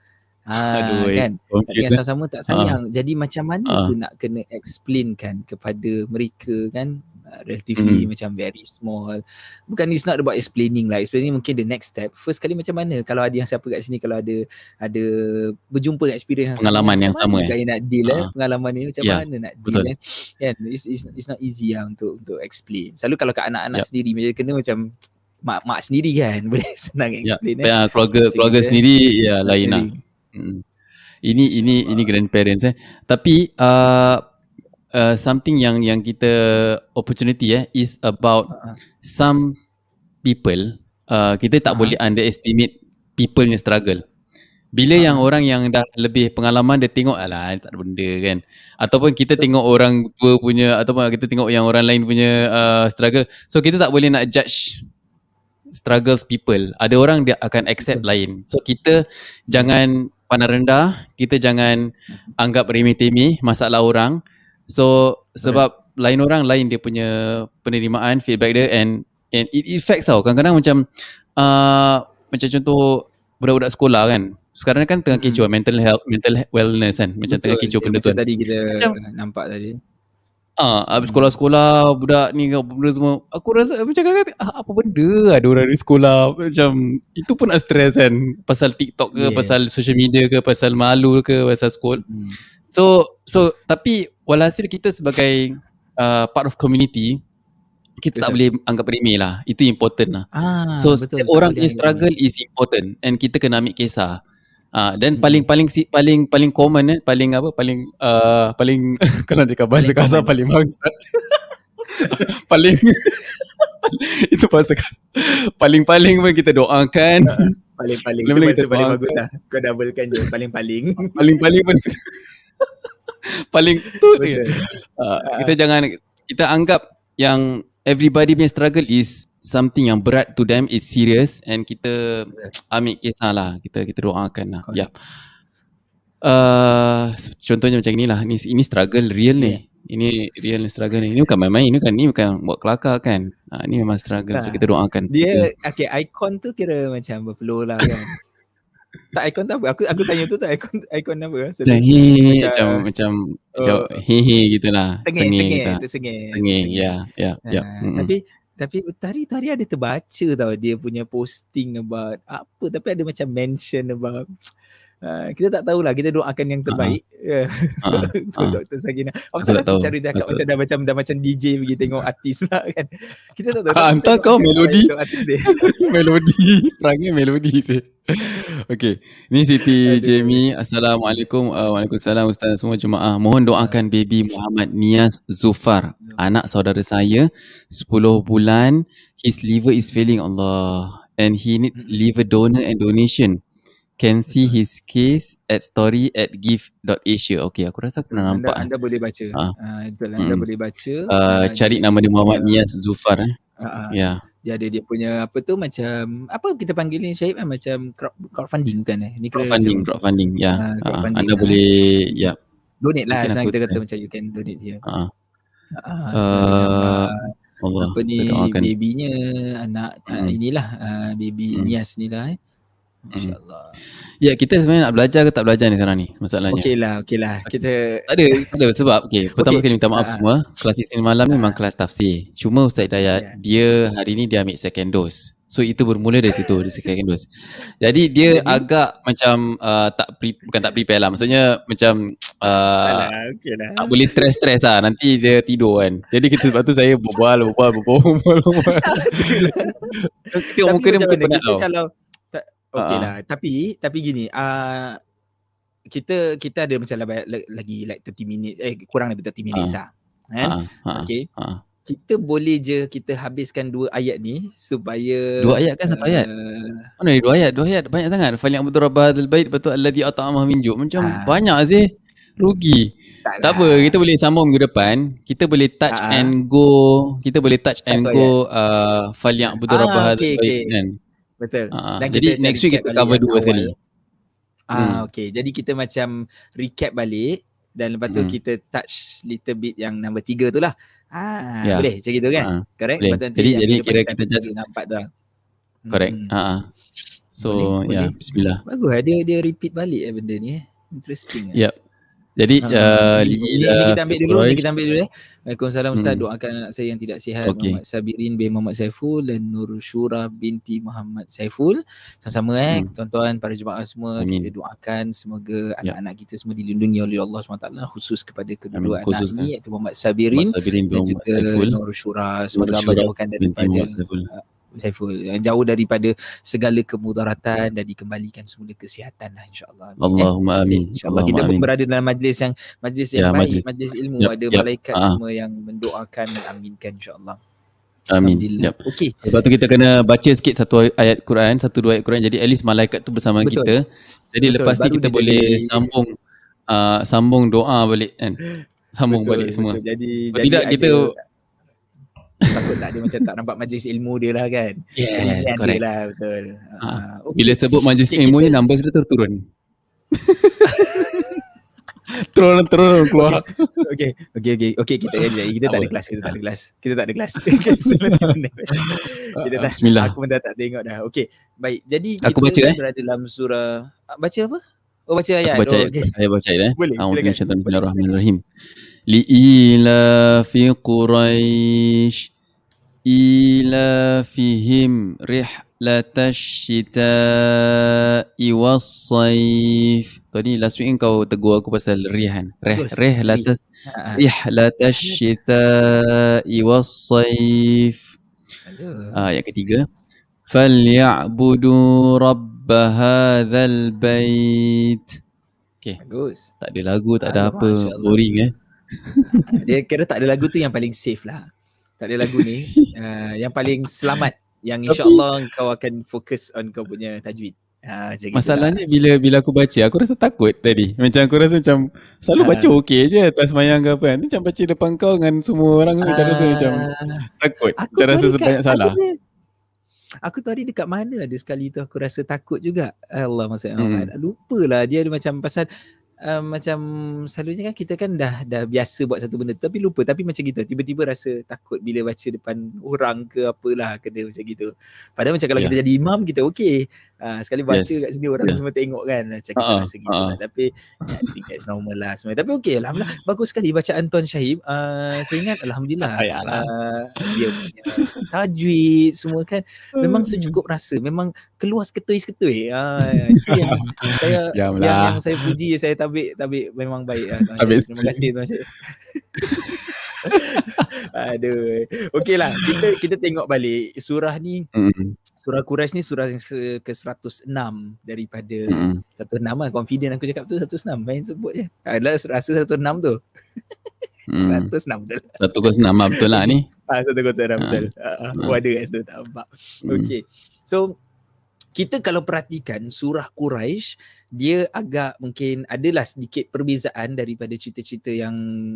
Ha, Aduh, kan? Tak tinggal sama-sama tak sayang. Ha. Jadi macam mana ha. tu nak kena explain kan kepada mereka kan Uh, relatively mm. macam very small. Bukan it's not about explaining lah. Explaining mungkin the next step. First kali macam mana? Kalau ada yang siapa kat sini kalau ada ada berjumpa dengan experience pengalaman yang sama, yang sama eh? nak deal uh. eh pengalaman ni macam yeah, mana nak deal betul. eh? Kan? It's, it's, it's not easy lah untuk untuk explain. Selalu kalau kat anak-anak yep. sendiri macam kena macam mak mak sendiri kan? Boleh senang explain yeah. eh keluarga macam keluarga sendiri ya lain lah. Hmm. ini ini ini grandparents eh. Tapi uh, uh, something yang yang kita opportunity eh is about uh-huh. some people uh, kita tak uh-huh. boleh underestimate people yang struggle Bila ha. yang orang yang dah lebih pengalaman dia tengok alah tak ada benda kan. Ataupun kita tengok orang tua punya ataupun kita tengok yang orang lain punya uh, struggle. So kita tak boleh nak judge struggles people. Ada orang dia akan accept lain. So kita jangan pandang rendah, kita jangan anggap remeh-temeh masalah orang. So sebab right. lain orang lain dia punya penerimaan feedback dia and and it affects tau. Kadang-kadang macam uh, macam contoh budak-budak sekolah kan sekarang kan tengah kecoh hmm. mental health mental wellness kan macam Betul. tengah kecoh benda tu kan. tadi kita macam, nampak tadi ah uh, sekolah-sekolah budak ni benda semua aku rasa macam kan ah, apa benda ada orang di sekolah macam itu pun nak stress kan pasal TikTok ke yes. pasal social media ke pasal malu ke pasal sekolah hmm. so so tapi walhasil kita sebagai uh, part of community kita betul. tak boleh anggap remeh lah itu important lah ah, so betul, orang punya struggle is important and kita kena ambil kisah Ah dan hmm. paling paling paling paling common eh paling apa paling uh, paling kalau dia bahasa kasar paling bangsat. paling itu bahasa kasar. Paling-paling pun kita doakan. Paling-paling itu paling, paling bagus lah. Kau doublekan je paling-paling. Paling-paling pun paling tu uh, kita jangan kita anggap yang everybody punya struggle is something yang berat to them is serious and kita ambil kisah lah. Kita kita doakan lah. Ya yeah. uh, contohnya macam inilah. Ni ini struggle real ni. Yeah. ini real struggle ni. Ini bukan main-main. Ini kan ni bukan buat kelakar kan? Uh, ni memang struggle. Nah, so kita doakan. Dia kita. okay icon tu kira macam berpeluh lah kan tak ikon tak apa? Aku aku tanya tu tak ikon ikon apa? Macam he macam macam macam oh. he gitulah. Sengih sengih kita. sengih sengih ya ya ya. Tapi tapi tadi tadi ada terbaca tau dia punya posting about apa. Tapi ada macam mention about Uh, kita tak tahulah kita doakan yang terbaik. Uh-huh. uh-huh. Dr. Sagina apa salah aku cari cakap macam dah macam dah macam DJ pergi tengok artis pula kan. Kita tak tahu. Ha, entah kau melodi. melodi. Perangai melodi sih. Okay, ni Siti Jamie. Assalamualaikum. Uh, Waalaikumsalam Ustaz. Semua jemaah. Mohon doakan baby Muhammad Nias Zufar, anak saudara saya, 10 bulan. His liver is failing. Allah. And he needs liver donor and donation can see his case at story at give.asia. Okay, aku rasa aku pernah nampak. Anda, anda boleh baca. Ha. Uh, itulah, anda hmm. boleh baca. Uh, cari nama dia Muhammad Nias Zufar. Eh. Uh, uh. Ya. Yeah. Dia ada dia punya apa tu macam apa kita panggil ni Syahib kan macam crowd, crowdfunding bukan eh? Ni crowdfunding, crowdfunding. Ya. Yeah. Uh, crowdfunding, uh, anda lah. boleh ya. Yeah. Donate lah senang kita kata macam you can donate dia. Ha. Uh, uh, Allah, apa ni babynya anak hmm. uh, inilah uh, baby hmm. Nias ni lah eh. InsyaAllah. Ya, kita sebenarnya nak belajar ke tak belajar ni sekarang ni masalahnya. Okey lah, okey lah. Kita... Tak ada, tak ada sebab. Okay, pertama okay. kali minta maaf uh, semua. Kelas 16 malam uh, memang kelas tafsir. Cuma Ustaz Dayat, yeah. dia hari ni dia ambil second dose. So itu bermula dari situ, dari second dose. Jadi dia Jadi, agak macam uh, tak pre, bukan tak prepare lah. Maksudnya macam uh, Alah, okay lah. tak boleh stress-stress lah. Nanti dia tidur kan. Jadi kita sebab tu saya berbual, berbual, berbual, berbual. berbual. Tengok muka dia mungkin penat tau. Kalau Okey uh lah. Tapi tapi gini, uh, kita kita ada macam lagi like 30 minit eh kurang lebih 30 minit uh. sah. Kan? Uh. Uh. Okey. Uh. Kita boleh je kita habiskan dua ayat ni supaya Dua ayat kan satu uh, ayat? Mana ni dua ayat? Dua ayat banyak sangat. Fal yang betul rabbal bait betul alladhi at'amah min ju. Macam uh. banyak sih. Rugi. Tak, tak apa, kita boleh sambung minggu depan. Kita boleh touch uh. and go. Kita boleh touch satu and ayat. go uh, fal yang betul ah, rabbal okay, okay. kan. Betul. Uh, Dan jadi next week kita cover dua sekali. Ah hmm. okay. Jadi kita macam recap balik dan lepas tu hmm. kita touch little bit yang number tiga tu lah. Ah, yeah. boleh macam gitu kan? Uh, Correct? Boleh. Jadi, jadi kira kita just nampak tu. Lah. Correct. Hmm. Uh, so, boleh, ya, yeah, bismillah. Bagus lah. Dia, dia repeat balik eh benda ni eh. Interesting. Yep. Lah. Jadi uh, ini, ini, ini kita ambil dulu, ini kita ambil dulu eh. Waalaikumsalam Ustaz, hmm. doakan anak saya yang tidak sihat okay. Muhammad Sabirin bin Muhammad Saiful dan Nur Shura binti Muhammad Saiful. Sama-sama eh hmm. tuan-tuan para jemaah semua Amin. kita doakan semoga ya. anak-anak kita semua dilindungi oleh Allah SWT khusus kepada kedua Amin. anak khusus, ini iaitu Muhammad Sabirin, Muhammad Sabirin dan juga Saiful. Nur Shura semoga Allah jauhkan daripada Saiful jauh daripada segala kemudaratan dan dikembalikan semula kesihatan lah insyaallah Allahumma amin insyaallah kita pun berada dalam majlis yang majlis yang ya, baik majlis, majlis ilmu yep, ada yep. malaikat yep. semua yang mendoakan aminkan insyaallah Amin. Yep. Okey. Sebab tu kita kena baca sikit satu ayat Quran, satu dua ayat Quran jadi at least malaikat tu bersama Betul. kita. Jadi Betul. lepas ni kita boleh jadi... sambung uh, sambung doa balik kan. Sambung Betul. balik semua. Betul. Jadi, jadi tidak ada... kita takut tak ada macam tak nampak majlis ilmu dia lah kan. Yes, yeah, correct. Lah, betul. Uh, uh, okay. Bila sebut majlis ilmu ni number dia terturun. Turun turun keluar. Okey, okey okey okey kita kita, kita tak ada kelas, kita tak ada kelas. Kita tak ada kelas. kita dah Bismillah. Aku pun dah tak tengok dah. Okey, baik. Jadi kita aku baca, eh? berada dalam surah baca apa? Oh baca ayat. Aku baca ayat. Oh, okay. Ayat baca ayat eh. Boleh. Bismillahirrahmanirrahim. Li ila Quraisy ila fihim rih latashita'i was-sayf. Tadi last week kau tegur aku pasal rihan. Rih rih latas rih latashita'i was-sayf. Ah yang ketiga. Falyabudu rabb hadzal bait. Okey. Bagus. Tak ada lagu, tak ada apa. Boring eh. Dia kira tak ada lagu tu yang paling safe lah. Tak ada lagu ni. Uh, yang paling selamat yang insyaallah kau akan fokus on kau punya tajwid. Ha, Masalahnya lah. bila bila aku baca aku rasa takut tadi. Macam aku rasa macam selalu baca ha. okey je atas mayang ke apa. Ni macam baca depan kau dengan semua orang ha. macam rasa macam takut. Aku macam rasa sebanyak salah. Aku, aku tu hari dekat mana ada sekali tu aku rasa takut juga. Allah masa hmm. Lupalah dia ada macam pasal uh, macam selalunya kan kita kan dah dah biasa buat satu benda tapi lupa tapi macam gitu. Tiba-tiba rasa takut bila baca depan orang ke apalah kena macam gitu. Padahal macam kalau yeah. kita jadi imam kita okey uh, sekali baca yes. kat sini orang yeah. semua tengok kan macam kita rasa gitu lah. tapi ya, I think that's normal lah semua tapi okey alhamdulillah bagus sekali bacaan tuan Syahib uh, saya ingat alhamdulillah uh, dia punya tajwid semua kan memang secukup rasa memang keluar seketui-seketui uh, itu yang saya yang, yang saya puji saya tabik tabik memang baik lah. Tabik Terima kasih tuan Syed. Aduh. Okeylah, kita kita tengok balik surah ni. Mm. Surah Quraisy ni surah yang ke-106 daripada mm. 106 lah confident aku cakap tu 106 main sebut je. Adalah rasa 106 tu. Mm. 106 betul. 106 lah betul lah ni. Ah 106 betul. Ah, uh, uh, ada kat situ tak nampak. Mm. Okey. So kita kalau perhatikan surah Quraisy dia agak mungkin adalah sedikit perbezaan daripada cerita-cerita yang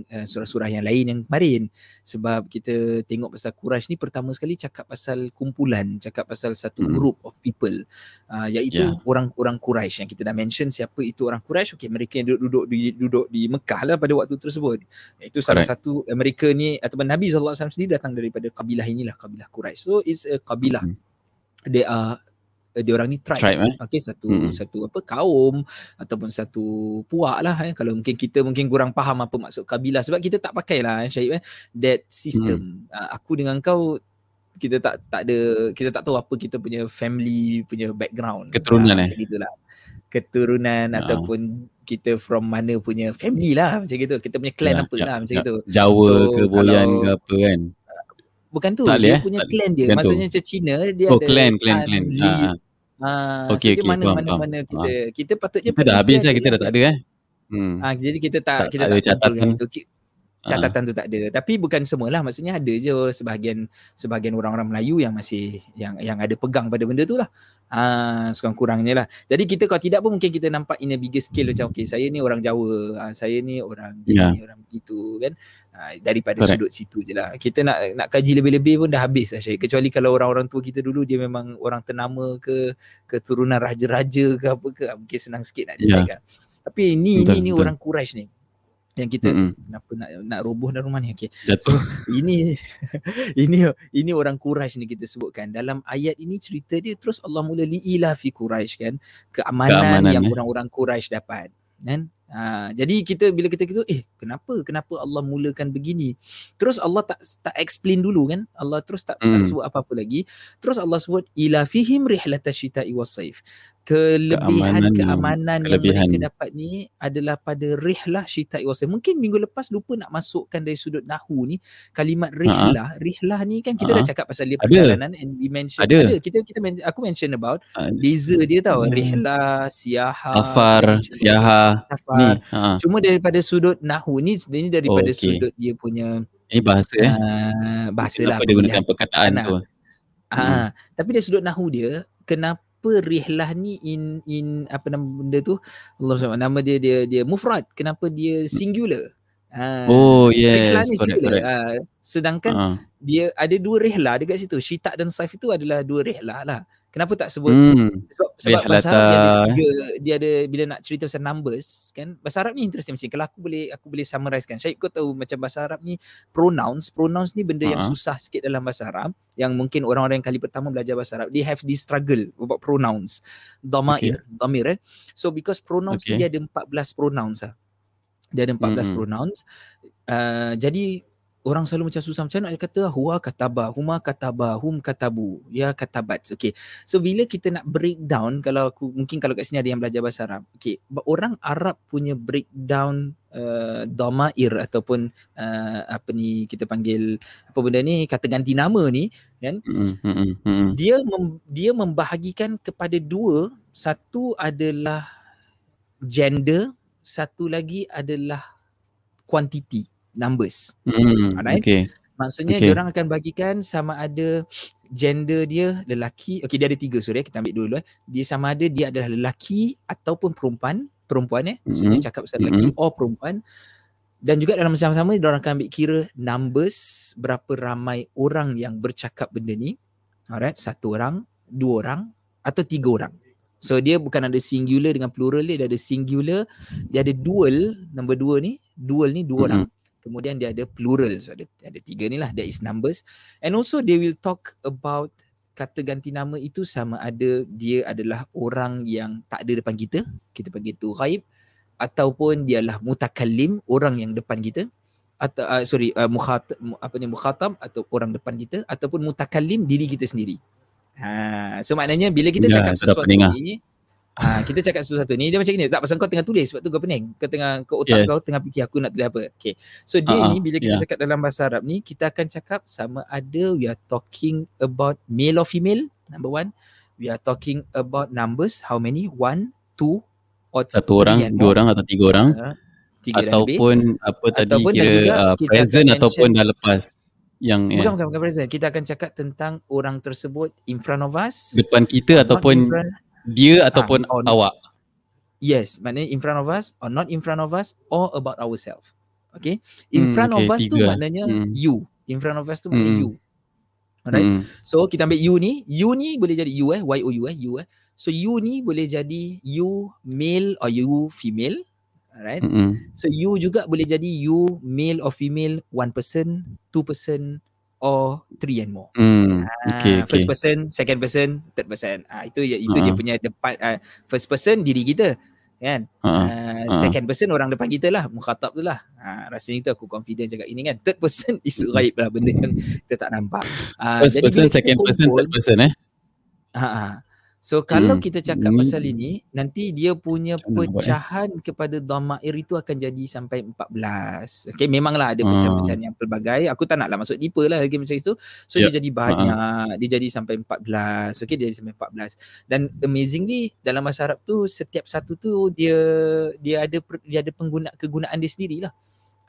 uh, surah-surah yang lain yang kemarin. Sebab kita tengok pasal Quraisy ni pertama sekali cakap pasal kumpulan cakap pasal satu hmm. group of people. Uh, iaitu yeah. orang-orang Quraisy yang kita dah mention siapa itu orang Quraisy okey mereka yang duduk di duduk di Mekah lah pada waktu tersebut. Iaitu salah satu uh, mereka ni ataupun Nabi sallallahu alaihi wasallam sendiri datang daripada kabilah inilah kabilah Quraisy so it's a kabilah. Hmm. they are uh, dia orang ni tribe, tribe eh? okey satu hmm. satu apa kaum ataupun satu puak lah eh. kalau mungkin kita mungkin kurang faham apa maksud kabilah sebab kita tak pakai lah eh, Syahib eh that system hmm. uh, aku dengan kau kita tak tak ada kita tak tahu apa kita punya family punya background keturunan uh, eh gitulah keturunan oh. ataupun kita from mana punya family lah macam gitu kita punya clan ya, apa ja, lah macam ja, gitu Jawa so, ke Boyan ke apa kan bukan tu tak dia eh? punya tak clan dia. Maksudnya macam Cina dia oh, ada clan clan clan ha, ha. ha okay, so okay, mana, mana, mana kita. Ha. kita patutnya kita dah habis lah kita dah tak ada eh? Hmm. ha, jadi kita tak, tak kita tak, tak catatan. itu catatan uh. tu tak ada. Tapi bukan semualah maksudnya ada je sebahagian sebahagian orang-orang Melayu yang masih yang yang ada pegang pada benda tu lah. Ah uh, kurang-kurangnya lah. Jadi kita kalau tidak pun mungkin kita nampak in a bigger scale macam okay saya ni orang Jawa uh, saya ni orang gini yeah. orang begitu kan uh, daripada Correct. sudut situ je lah kita nak nak kaji lebih-lebih pun dah habis lah Syed kecuali kalau orang-orang tua kita dulu dia memang orang ternama ke keturunan raja-raja ke apa ke mungkin senang sikit nak yeah. Kan. tapi ni betul, ni ni orang Quraisy ni yang kita mm-hmm. kenapa nak nak roboh dalam rumah ni okey so ini ini ini orang Quraisy ni kita sebutkan dalam ayat ini cerita dia terus Allah mula li ila fi Quraisy kan keamanan, keamanan yang eh? orang-orang Quraisy dapat kan Ha, jadi kita bila kita gitu eh kenapa kenapa Allah mulakan begini terus Allah tak tak explain dulu kan Allah terus tak, mm. tak hmm. sebut apa-apa lagi terus Allah sebut ila fihim rihlatasyita'i was-saif kelebihan keamanan, keamanan yang kelebihan. mereka dapat ni adalah pada rihlah syita'i was mungkin minggu lepas lupa nak masukkan dari sudut nahu ni kalimat rihlah uh-huh. rihlah ni kan kita uh-huh. dah cakap pasal dia perjalanan ada. and we mention ada, ada. kita kita men- aku mention about uh, beza dia tahu hmm. rihlah siaha safar siaha safar. ni uh-huh. cuma daripada sudut nahu ni ini daripada oh, okay. sudut dia punya Ini bahasa ya. Uh, bahasa lah. Kenapa dia gunakan perkataan tu? Ah, hmm. tapi dari sudut nahu dia, kenapa rihlah ni in in apa nama benda tu? Allah SWT, nama dia dia dia mufrad. Kenapa dia singular? Uh, oh yes, correct, correct. Uh, sedangkan uh. dia ada dua rihlah dekat situ. Syita dan Saif itu adalah dua rihlah lah. Kenapa tak sebut? Hmm. Sebab, sebab bahasa Arab dia ada tiga, dia ada bila nak cerita pasal numbers kan. Bahasa Arab ni interesting macam kalau aku boleh aku boleh summarize kan. Syed kau tahu macam bahasa Arab ni pronouns, pronouns ni benda uh-huh. yang susah sikit dalam bahasa Arab yang mungkin orang-orang yang kali pertama belajar bahasa Arab they have this struggle about pronouns. Dhamair, okay. dhamir eh. So because pronouns okay. dia ada 14 pronouns ah. Dia ada 14 mm-hmm. pronouns. Uh, jadi orang selalu macam susah macam nak kata huwa kataba huma kataba hum katabu. Ya katabat. Okey. So bila kita nak breakdown kalau aku mungkin kalau kat sini ada yang belajar bahasa Arab. Okey. Orang Arab punya breakdown uh, dhamair ataupun uh, apa ni kita panggil apa benda ni kata ganti nama ni kan? Mm-hmm. dia mem, dia membahagikan kepada dua. Satu adalah gender satu lagi adalah quantity numbers. Hmm, Alright? Okay. Maksudnya okay. orang akan bagikan sama ada gender dia lelaki. Okay dia ada tiga sorry kita ambil dulu eh. Dia sama ada dia adalah lelaki ataupun perempuan. Perempuan eh. Maksudnya mm-hmm. cakap pasal lelaki mm-hmm. or perempuan. Dan juga dalam sama-sama dia orang akan ambil kira numbers berapa ramai orang yang bercakap benda ni. Alright. Satu orang, dua orang atau tiga orang. So dia bukan ada singular dengan plural dia, dia ada singular, dia ada dual, nombor dua ni, dual ni dua mm-hmm. orang kemudian dia ada plural. So ada ada tiga ni lah. That is numbers. And also they will talk about kata ganti nama itu sama ada dia adalah orang yang tak ada depan kita. Kita panggil tu ghaib. Ataupun dialah mutakallim orang yang depan kita. Atau uh, sorry uh, mukhatab apa ni mukhatab atau orang depan kita. Ataupun mutakallim diri kita sendiri. Ha so maknanya bila kita ya, cakap sesuatu ni Ha, kita cakap sesuatu ni dia macam ni tak pasal kau tengah tulis sebab tu kau pening. Kau tengah kau otak yes. kau tengah fikir aku nak tulis apa. Okay. So dia uh-huh. ni bila kita yeah. cakap dalam bahasa Arab ni kita akan cakap sama ada we are talking about male or female number one. We are talking about numbers how many? One two or satu orang dua orang atau tiga orang. uh, tiga ataupun apa tadi ataupun kira juga, uh, present ataupun dah lepas yang bukan, ya. bukan bukan present. Kita akan cakap tentang orang tersebut in front of us. Depan kita ataupun dia ataupun ha, awak? Yes maknanya in front of us or not in front of us or about ourselves okay? In hmm, front okay, of us tiga. tu maknanya hmm. you. In front of us tu maknanya hmm. you. Alright? Hmm. so kita ambil you ni. You ni boleh jadi you eh. Y o u eh. You eh. So you ni boleh jadi you male or you female. Alright? Hmm. so you juga boleh jadi you male or female one person two person or three and more. Mm, okay, uh, first person, second person, third person. Ah uh, itu itu uh-huh. dia punya depan uh, first person diri kita kan. Uh-huh. Uh, uh-huh. second person orang depan kita lah, mukhatab tu lah. Uh, rasanya tu aku confident cakap ini kan. Third person isu gaib lah benda yang kita tak nampak. Uh, first jadi person, second person, third person eh. Ha uh-huh. So kalau hmm. kita cakap hmm. pasal ini nanti dia punya pecahan eh? kepada dhamair itu akan jadi sampai 14. Okey memanglah ada pecahan-pecahan hmm. yang pelbagai. Aku tak naklah masuk deeper lah lagi macam itu. So yep. dia jadi banyak, uh-huh. dia jadi sampai 14. Okey dia jadi sampai 14. Dan amazingly dalam bahasa Arab tu setiap satu tu dia dia ada dia ada pengguna kegunaan dia sendirilah.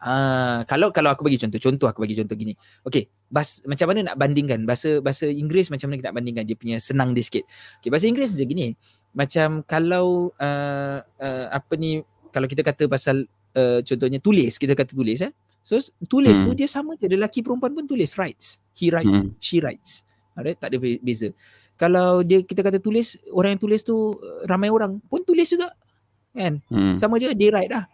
Ah, kalau kalau aku bagi contoh, contoh aku bagi contoh gini. Okey, bas macam mana nak bandingkan bahasa bahasa Inggeris macam mana kita nak bandingkan dia punya senang dia sikit. Okey, bahasa Inggeris macam gini. Macam kalau uh, uh, apa ni kalau kita kata pasal uh, contohnya tulis, kita kata tulis eh. So tulis hmm. tu dia sama je, lelaki perempuan pun tulis writes. He writes, hmm. she writes. Alright, tak ada beza. Kalau dia kita kata tulis, orang yang tulis tu ramai orang pun tulis juga. Kan? Hmm. Sama je dia write dah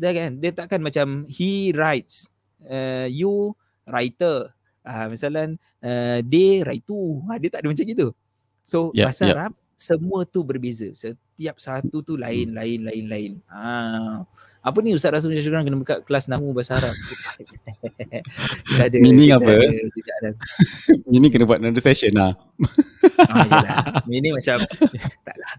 dia kan dia takkan macam he writes uh, you writer. Uh, misalnya uh, they write tu uh, dia tak ada macam gitu. So yeah, bahasa yeah. Arab semua tu berbeza. Setiap satu tu lain lain lain lain. Ah. Apa ni Ustaz Rasul punya syukuran kena buka kelas nahu bahasa Arab? Ada meaning apa ini kena buat another session lah. Ah, ini macam taklah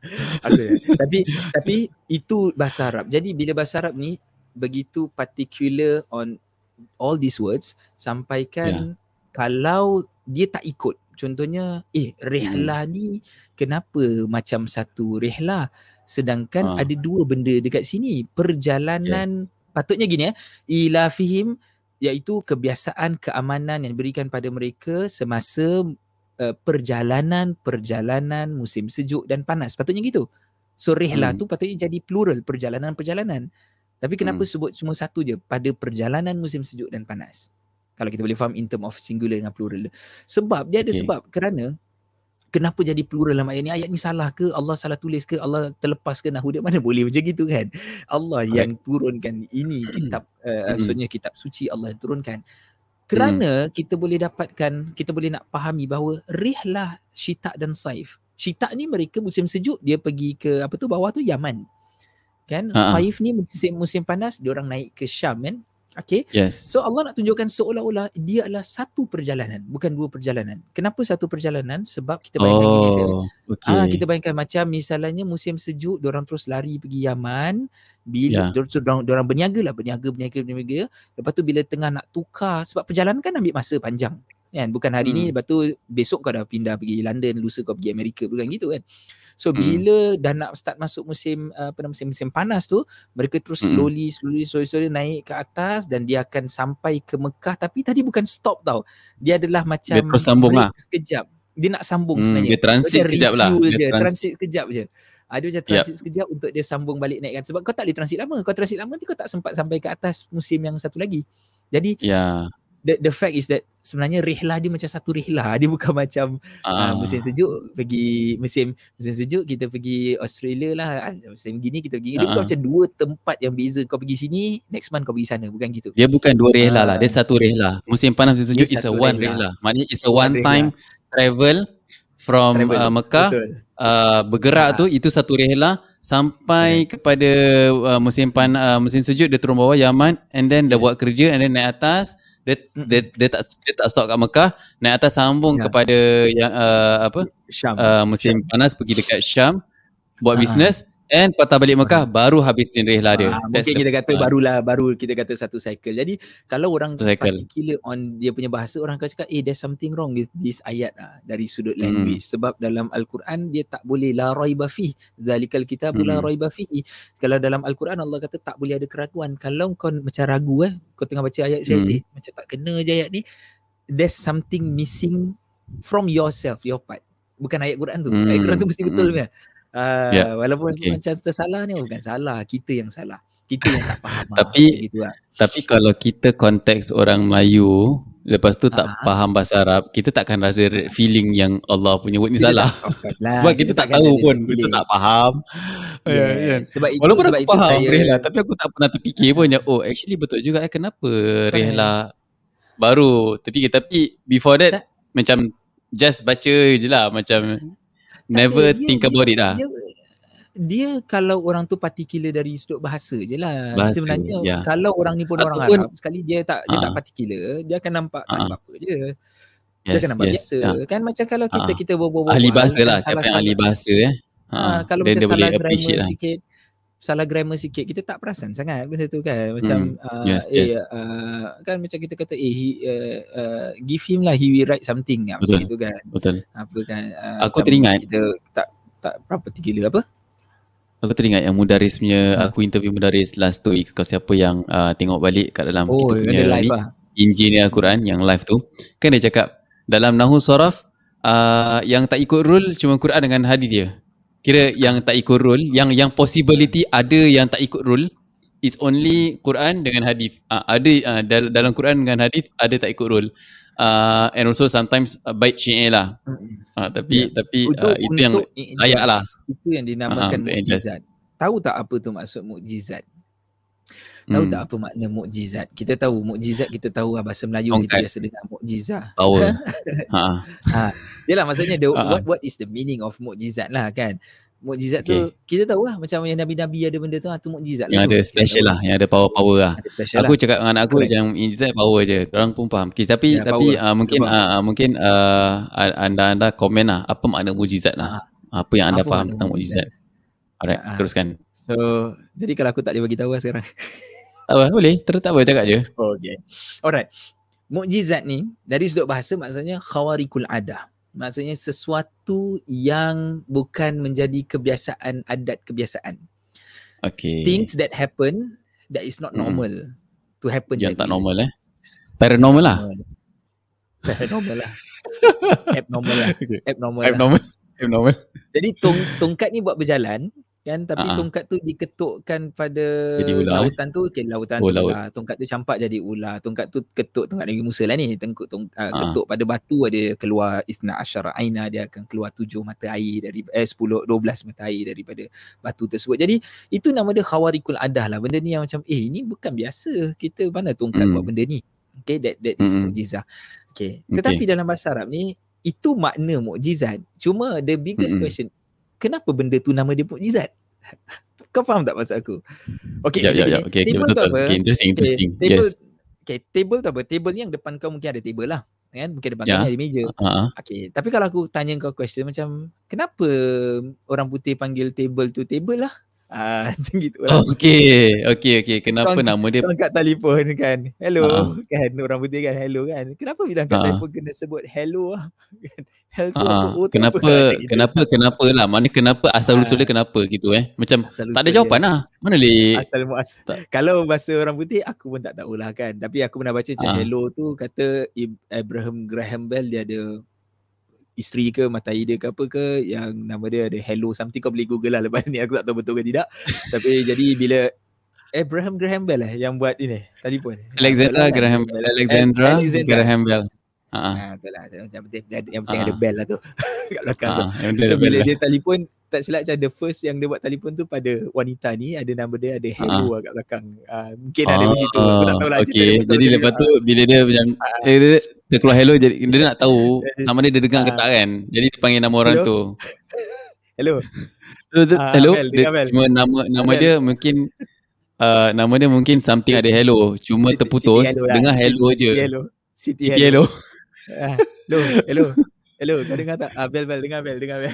okay. tapi tapi itu bahasa Arab. Jadi bila bahasa Arab ni begitu particular on all these words sampaikan yeah. kalau dia tak ikut contohnya eh rehlah hmm. ni kenapa macam satu rehlah sedangkan ha. ada dua benda dekat sini perjalanan yeah. patutnya gini eh ila fihim iaitu kebiasaan keamanan yang diberikan pada mereka semasa uh, perjalanan-perjalanan musim sejuk dan panas. Patutnya gitu. So rihlah hmm. tu patutnya jadi plural perjalanan-perjalanan. Tapi kenapa hmm. sebut cuma satu je pada perjalanan musim sejuk dan panas? Kalau kita boleh faham in term of singular dengan plural. Sebab dia ada okay. sebab kerana kenapa jadi plural dalam ayat ni? Ayat ni salah ke? Allah salah tulis ke? Allah terlepas ke nahu dia? Mana boleh macam gitu kan? Allah okay. yang turunkan ini kitab, uh, maksudnya kitab suci Allah yang turunkan. Kerana hmm. kita boleh dapatkan, kita boleh nak fahami bahawa rihlah syita dan saif. Syita ni mereka musim sejuk, dia pergi ke apa tu bawah tu Yaman. Kan? Ha. Saif ni musim, musim panas, dia orang naik ke Syam kan? Okay. Yes. So Allah nak tunjukkan seolah-olah dia adalah satu perjalanan, bukan dua perjalanan. Kenapa satu perjalanan? Sebab kita bayangkan oh, okay. ah, kita bayangkan macam misalnya musim sejuk, orang terus lari pergi Yaman, bila yeah. orang orang berniaga lah, berniaga, berniaga, berniaga. Lepas tu bila tengah nak tukar, sebab perjalanan kan ambil masa panjang. Kan? Bukan hari hmm. ni, lepas tu besok kau dah pindah pergi London, lusa kau pergi Amerika, bukan gitu kan. So hmm. bila dah nak start masuk musim uh, apa nama musim musim panas tu, mereka terus hmm. slowly slowly slowly slowly naik ke atas dan dia akan sampai ke Mekah tapi tadi bukan stop tau. Dia adalah macam dia terus sambung lah. sekejap. Dia nak sambung hmm, sebenarnya. Dia transit dia sekejap lah. Dia trans- transit sekejap je. Ada macam transit yep. sekejap untuk dia sambung balik naik kan. Sebab kau tak boleh transit lama. Kau transit lama nanti kau tak sempat sampai ke atas musim yang satu lagi. Jadi yeah the the fact is that sebenarnya rihlah dia macam satu rihlah dia bukan macam uh. Uh, musim sejuk pergi musim musim sejuk kita pergi Australia lah kan musim gini kita pergi dia uh. bukan macam dua tempat yang beza kau pergi sini next month kau pergi sana bukan gitu dia bukan dua rihlah uh. lah dia satu rihlah musim panas musim sejuk is a one rihlah maknanya is a one, one time travel from travel. Uh, Mekah uh, bergerak uh. tu itu satu rihlah sampai okay. kepada uh, musim pan uh, musim sejuk dia turun bawah Yaman and then yes. dia buat kerja and then naik atas dia, dia, dia tak dia tak stop kat Mekah naik atas sambung ya. kepada yang uh, apa Syam. Uh, musim Syam. panas pergi dekat Syam buat uh-huh. bisnes and patah balik Mekah baru habis rihlah dia. Uh, mungkin kita kata uh. barulah baru kita kata satu cycle. Jadi kalau orang particular on dia punya bahasa orang akan cakap eh there's something wrong with this ayat uh, dari sudut hmm. language sebab dalam al-Quran dia tak boleh la raiba fi zalikal kitab hmm. la raiba fi. Kalau dalam al-Quran Allah kata tak boleh ada keraguan. Kalau kau macam ragu eh kau tengah baca ayat hmm. eh, macam tak kena je ayat ni there's something missing from yourself your part. Bukan ayat Quran tu. Hmm. Ayat Quran tu mesti betul hmm. kan. Uh, yeah. Walaupun okay. macam tersalah ni bukan salah, kita yang salah. Kita yang tak faham. tapi gitu lah. tapi kalau kita konteks orang Melayu lepas tu tak uh-huh. faham bahasa Arab, kita takkan rasa feeling yang Allah punya word ni kita salah. Tak, lah. Sebab kita, kita tak tahu pun, kita tak faham. Yeah. Yeah, yeah. Sebab itu, Walaupun sebab aku itu faham saya... Rehla, tapi aku tak pernah terfikir pun yang oh actually betul juga eh kenapa Rehla baru terfikir tapi before that tak. macam just baca je lah macam never dia, think about dia, it lah. Dia, dia kalau orang tu particular dari sudut bahasa je lah. Bahasa, Sebenarnya yeah. kalau orang ni pun Ataupun, orang Arab, sekali dia tak dia uh, tak ah. particular, dia akan nampak uh, apa je. Dia yes, akan nampak yes, biasa. Yeah. Kan macam kalau kita uh, kita berbual-bual. Ahli bahasa lah, siapa yang ahli bahasa eh. Ha, kalau dia, macam dia salah grammar lah. sikit, salah grammar sikit kita tak perasan sangat benda tu kan macam mm. uh, yes, eh yes. Uh, kan macam kita kata eh he, uh, uh, give him lah he will write something kan macam itu kan betul apa kan uh, aku teringat kita tak tak berapa gila apa aku teringat yang mudaris punya ha. aku interview mudaris last two weeks kalau siapa yang uh, tengok balik kat dalam oh, kita punya live ni, lah. engineer Al-Quran yang live tu kan dia cakap dalam nahu soraf uh, yang tak ikut rule cuma Quran dengan hadis dia kira yang tak ikut rule yang yang possibility ada yang tak ikut rule is only Quran dengan hadis uh, ada uh, dal- dalam Quran dengan hadis ada tak ikut rule. Uh, and also sometimes uh, bait syi'i lah. Uh, tapi yeah. tapi untuk, uh, itu yang ayat lah. Itu yang dinamakan uh, mukjizat. Tahu tak apa tu maksud mukjizat Tahu hmm. tak apa makna mukjizat? Kita tahu mukjizat kita tahu lah bahasa Melayu Ongkat. kita biasa dengar mukjizat. Tahu. ha. ha. Yalah maksudnya the, ha. what what is the meaning of mukjizat lah kan? Mukjizat okay. tu kita tahu lah macam yang nabi-nabi ada benda tu ah tu mukjizat lah. Yang ada special lah, yang ada power-power lah. Aku lah. cakap dengan anak aku Correct. macam mukjizat power je. Orang pun faham. Okay, tapi yeah, tapi uh, mungkin uh, mungkin uh, anda-anda komen lah apa makna mukjizat lah. Ha. Apa yang anda apa faham tentang mukjizat. Alright, ha. teruskan. So, jadi kalau aku tak boleh bagi tahu lah sekarang. Tak apa, boleh. Terus tak apa, cakap je. Okay. Alright. Mukjizat ni, dari sudut bahasa maksudnya khawarikul adah. Maksudnya sesuatu yang bukan menjadi kebiasaan, adat kebiasaan. Okay. Things that happen that is not hmm. normal hmm. to happen. Yang tak normal eh? Paranormal lah. Paranormal lah. Abnormal lah. Abnormal. Abnormal. Lah. Abnormal. Jadi tong, tongkat ni buat berjalan kan tapi uh-huh. tongkat tu diketukkan pada ular, lautan tu okay, lautan oh, tu laut. tongkat tu campak jadi ular tongkat tu ketuk tongkat Nabi Musa lah ni tengkuk tong, uh, uh. ketuk pada batu ada keluar isna asyara aina dia akan keluar tujuh mata air dari eh 10 12 mata air daripada batu tersebut jadi itu nama dia khawarikul adah lah benda ni yang macam eh ini bukan biasa kita mana tongkat mm. buat benda ni okay that that is mm. mukjizah okay. okay tetapi dalam bahasa Arab ni itu makna mukjizat cuma the biggest mm-hmm. question kenapa benda tu nama dia mukjizat? Kau faham tak maksud aku? Okay, ya, ya, ya. okay, okay, betul, betul. Okay, interesting, interesting. Okay, table, yes. okay, table tu apa? Table ni yang depan kau mungkin ada table lah. Kan? Mungkin depan yeah. kau ada meja. Uh-huh. Okay, tapi kalau aku tanya kau question macam, kenapa orang putih panggil table tu table lah? Ah, macam gitu lah. Okay, okay, okay. Kenapa orang, nama dia? Orang kat telefon kan. Hello, uh-huh. kan. Orang putih kan. Hello kan. Kenapa bila kat uh-huh. telefon kena sebut hello lah? Hello uh-huh. Kenapa, gitu. kenapa, kenapa lah. Mana kenapa asal usulnya kenapa gitu eh. Macam asal tak ada jawapan lah. Mana boleh. Asal muas. Kalau bahasa orang putih, aku pun tak tahulah kan. Tapi aku pernah baca macam uh-huh. hello tu kata Abraham Graham Bell dia ada isteri ke matai dia ke apa ke yang nama dia ada hello something kau boleh google lah lepas ni aku tak tahu betul ke tidak tapi jadi bila Abraham Graham Bell lah yang buat ini tadi pun Alexandra Graham Bell Alexandra Graham Bell Ha, betul lah. Yang penting, yang penting ada bell lah tu. Kat belakang tu. So, bila dia telefon, tak silap macam the first yang dia buat telefon tu pada wanita ni, ada nama dia, ada hello lah kat belakang. Uh, mungkin ada di situ. Aku tak tahu lah. Okay. Jadi lepas tu, bila dia macam, eh, dia, dia keluar hello, jadi dia nak tahu sama dia dia dengar ke tak kan. Jadi dia panggil nama orang tu. Hello. Hello. Cuma nama nama dia mungkin, Uh, nama dia mungkin something ada hello cuma terputus lah. dengar hello je Siti hello. Ah, hello, hello. Hello, kau dengar tak? Ah, bel, bel, dengar bel, dengar bel.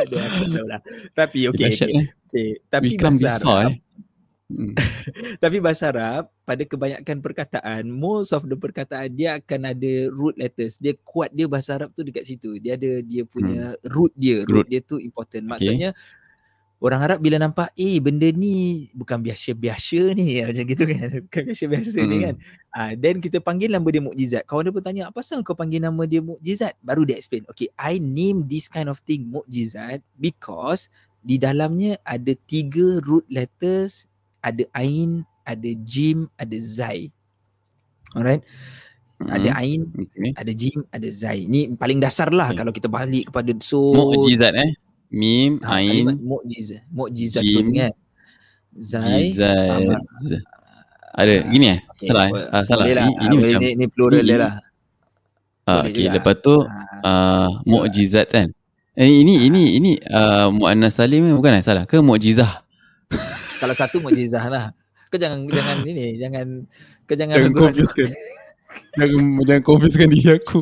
Aduh, aku tahu lah. Tapi, okay. okay. Eh. okay. Tapi We Arab. Eh? Hmm. Tapi bahasa Arab, pada kebanyakan perkataan, most of the perkataan, dia akan ada root letters. Dia kuat dia bahasa Arab tu dekat situ. Dia ada dia punya hmm. root dia. Root, root dia tu important. Maksudnya, okay orang Arab bila nampak eh benda ni bukan biasa-biasa ni macam gitu kan bukan biasa-biasa hmm. ni kan ah then kita panggil nama dia mukjizat kawan dia pun tanya apa pasal kau panggil nama dia mukjizat baru dia explain okay i name this kind of thing mukjizat because di dalamnya ada tiga root letters ada ain ada jim ada zai alright hmm. ada ain okay. ada jim ada zai ni paling dasar lah okay. kalau kita balik kepada so mukjizat eh Mim, ha, Ain, Mu'jiz. Mu'jizatun kan. Zai. Jizaz. Ada, gini eh? Okay. Salah eh? Uh, salah. Lah. Ini, ini macam. Ini, plural dia lah. Uh, okay, lepas tu, uh, Mu'jizat kan? Eh, ini, ini, ini uh, Mu'annas Salim bukan eh? Salah. Ke Mu'jizah? Kalau satu Mu'jizah lah. Kau jangan, jangan ini, jangan, kau jangan. Jangan confuse kan? jangan jangan confuse diri aku.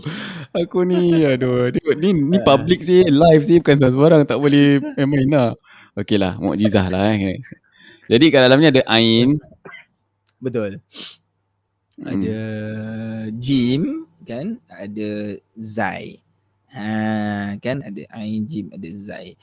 Aku ni aduh ni ni, ni public sih live sih bukan sembarang tak boleh main-main lah. Okeylah mukjizah lah eh. Jadi kat dalamnya ada ain. Betul. Hmm. Ada jim kan, ada zai. Ha kan ada ain jim ada zai.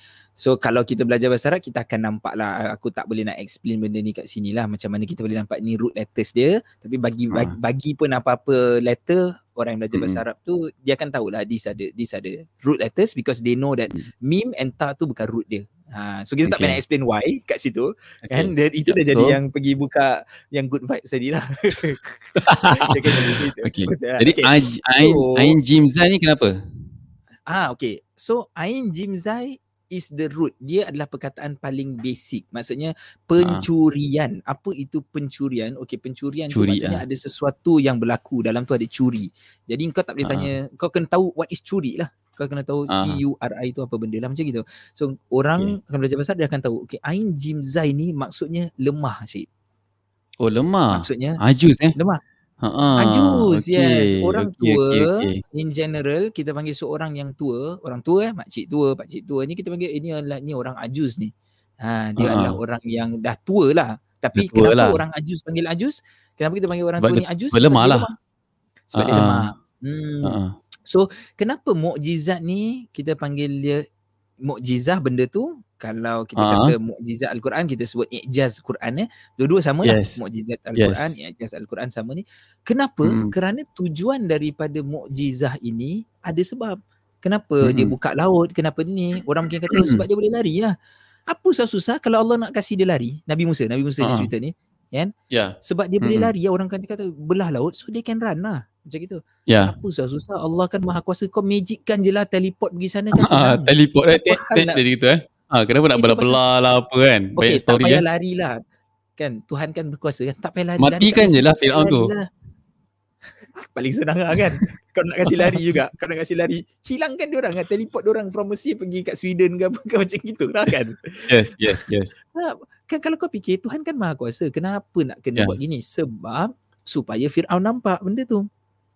So kalau kita belajar bahasa Arab kita akan nampak lah aku tak boleh nak explain benda ni kat sini lah macam mana kita boleh nampak ni root letters dia tapi bagi ha. bagi, bagi pun apa-apa letter orang yang belajar bahasa Arab tu dia akan tahulah this ada this ada root letters because they know that mm. mim and ta tu bukan root dia. Ha so kita okay. tak payah explain why kat situ okay. kan dia, itu dah so, jadi yang pergi buka yang good vibes tadi lah. okay. Jadi okay. ain so, ain jim zai ni kenapa? Ah okay. So ain jim zai is the root. Dia adalah perkataan paling basic. Maksudnya pencurian. Ha. Apa itu pencurian? Okey, pencurian Curi, tu maksudnya ha. ada sesuatu yang berlaku dalam tu ada curi. Jadi kau tak boleh ha. tanya, kau kena tahu what is curi lah. Kau kena tahu ha. C U R I itu apa benda lah macam gitu. So orang okay. akan belajar bahasa dia akan tahu. Okey, ain jim zai ni maksudnya lemah, Syed. Oh, lemah. Maksudnya ajus eh. Lemah. Ha Ajus okay. yes. Orang okay, tua okay, okay. in general kita panggil seorang yang tua orang tua eh makcik tua pakcik tua ni kita panggil ini adalah ni orang ajus ni. Ha dia Ha-ha. adalah orang yang dah tua lah. Tapi tua kenapa lah. orang ajus panggil ajus? Kenapa kita panggil orang sebab tua ni ajus? sebab lemah lah. sebab dia lemah. Hmm. so kenapa mukjizat ni kita panggil dia mukjizah benda tu kalau kita uh-huh. kata mukjizat al-Quran kita sebut ijaz Quran eh dua-dua sama lah yes. mukjizat al-Quran yes. ijaz al-Quran sama ni kenapa hmm. kerana tujuan daripada mukjizah ini ada sebab kenapa hmm. dia buka laut kenapa ni orang mungkin kata oh, sebab dia boleh lari lah apa susah-susah kalau Allah nak kasih dia lari Nabi Musa Nabi Musa uh-huh. cerita ni kan yeah. sebab dia boleh hmm. lari orang kan kata belah laut so dia can run lah macam gitu. Ya. Apa susah-susah Allah kan maha kuasa kau magickan je lah teleport pergi sana kan senang. Ha, teleport eh. Jadi gitu eh. Ha, kenapa nak belah-belah lah apa kan? Okay, Banyak story tak payah kan? lari lah. Kan Tuhan kan berkuasa kan. Tak payah lari. Matikan je lah Fir'aun tu. Lah. Paling senang lah kan. Kau nak kasih lari juga. Kau nak kasih lari. Hilangkan dia orang kan. Teleport dia orang from Mesir pergi kat Sweden ke apa ke macam gitu lah kan. Yes, yes, yes. Kan kalau kau fikir Tuhan kan maha kuasa. Kenapa nak kena yeah. buat gini? Sebab supaya Fir'aun nampak benda tu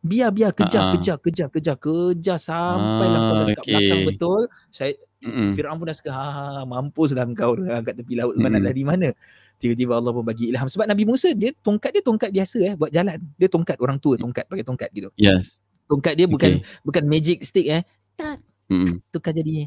biar biar kejar uh-huh. kejar kejar kejar kejar sampai lah uh, dekat okay. belakang betul saya mm Firaun pun dah suka ha, ha, ha mampus lah kau kat tepi laut mm-hmm. mana dari mana tiba-tiba Allah pun bagi ilham sebab Nabi Musa dia tongkat dia tongkat biasa eh buat jalan dia tongkat orang tua tongkat pakai tongkat gitu yes tongkat dia bukan okay. bukan magic stick eh tak mm tukar jadi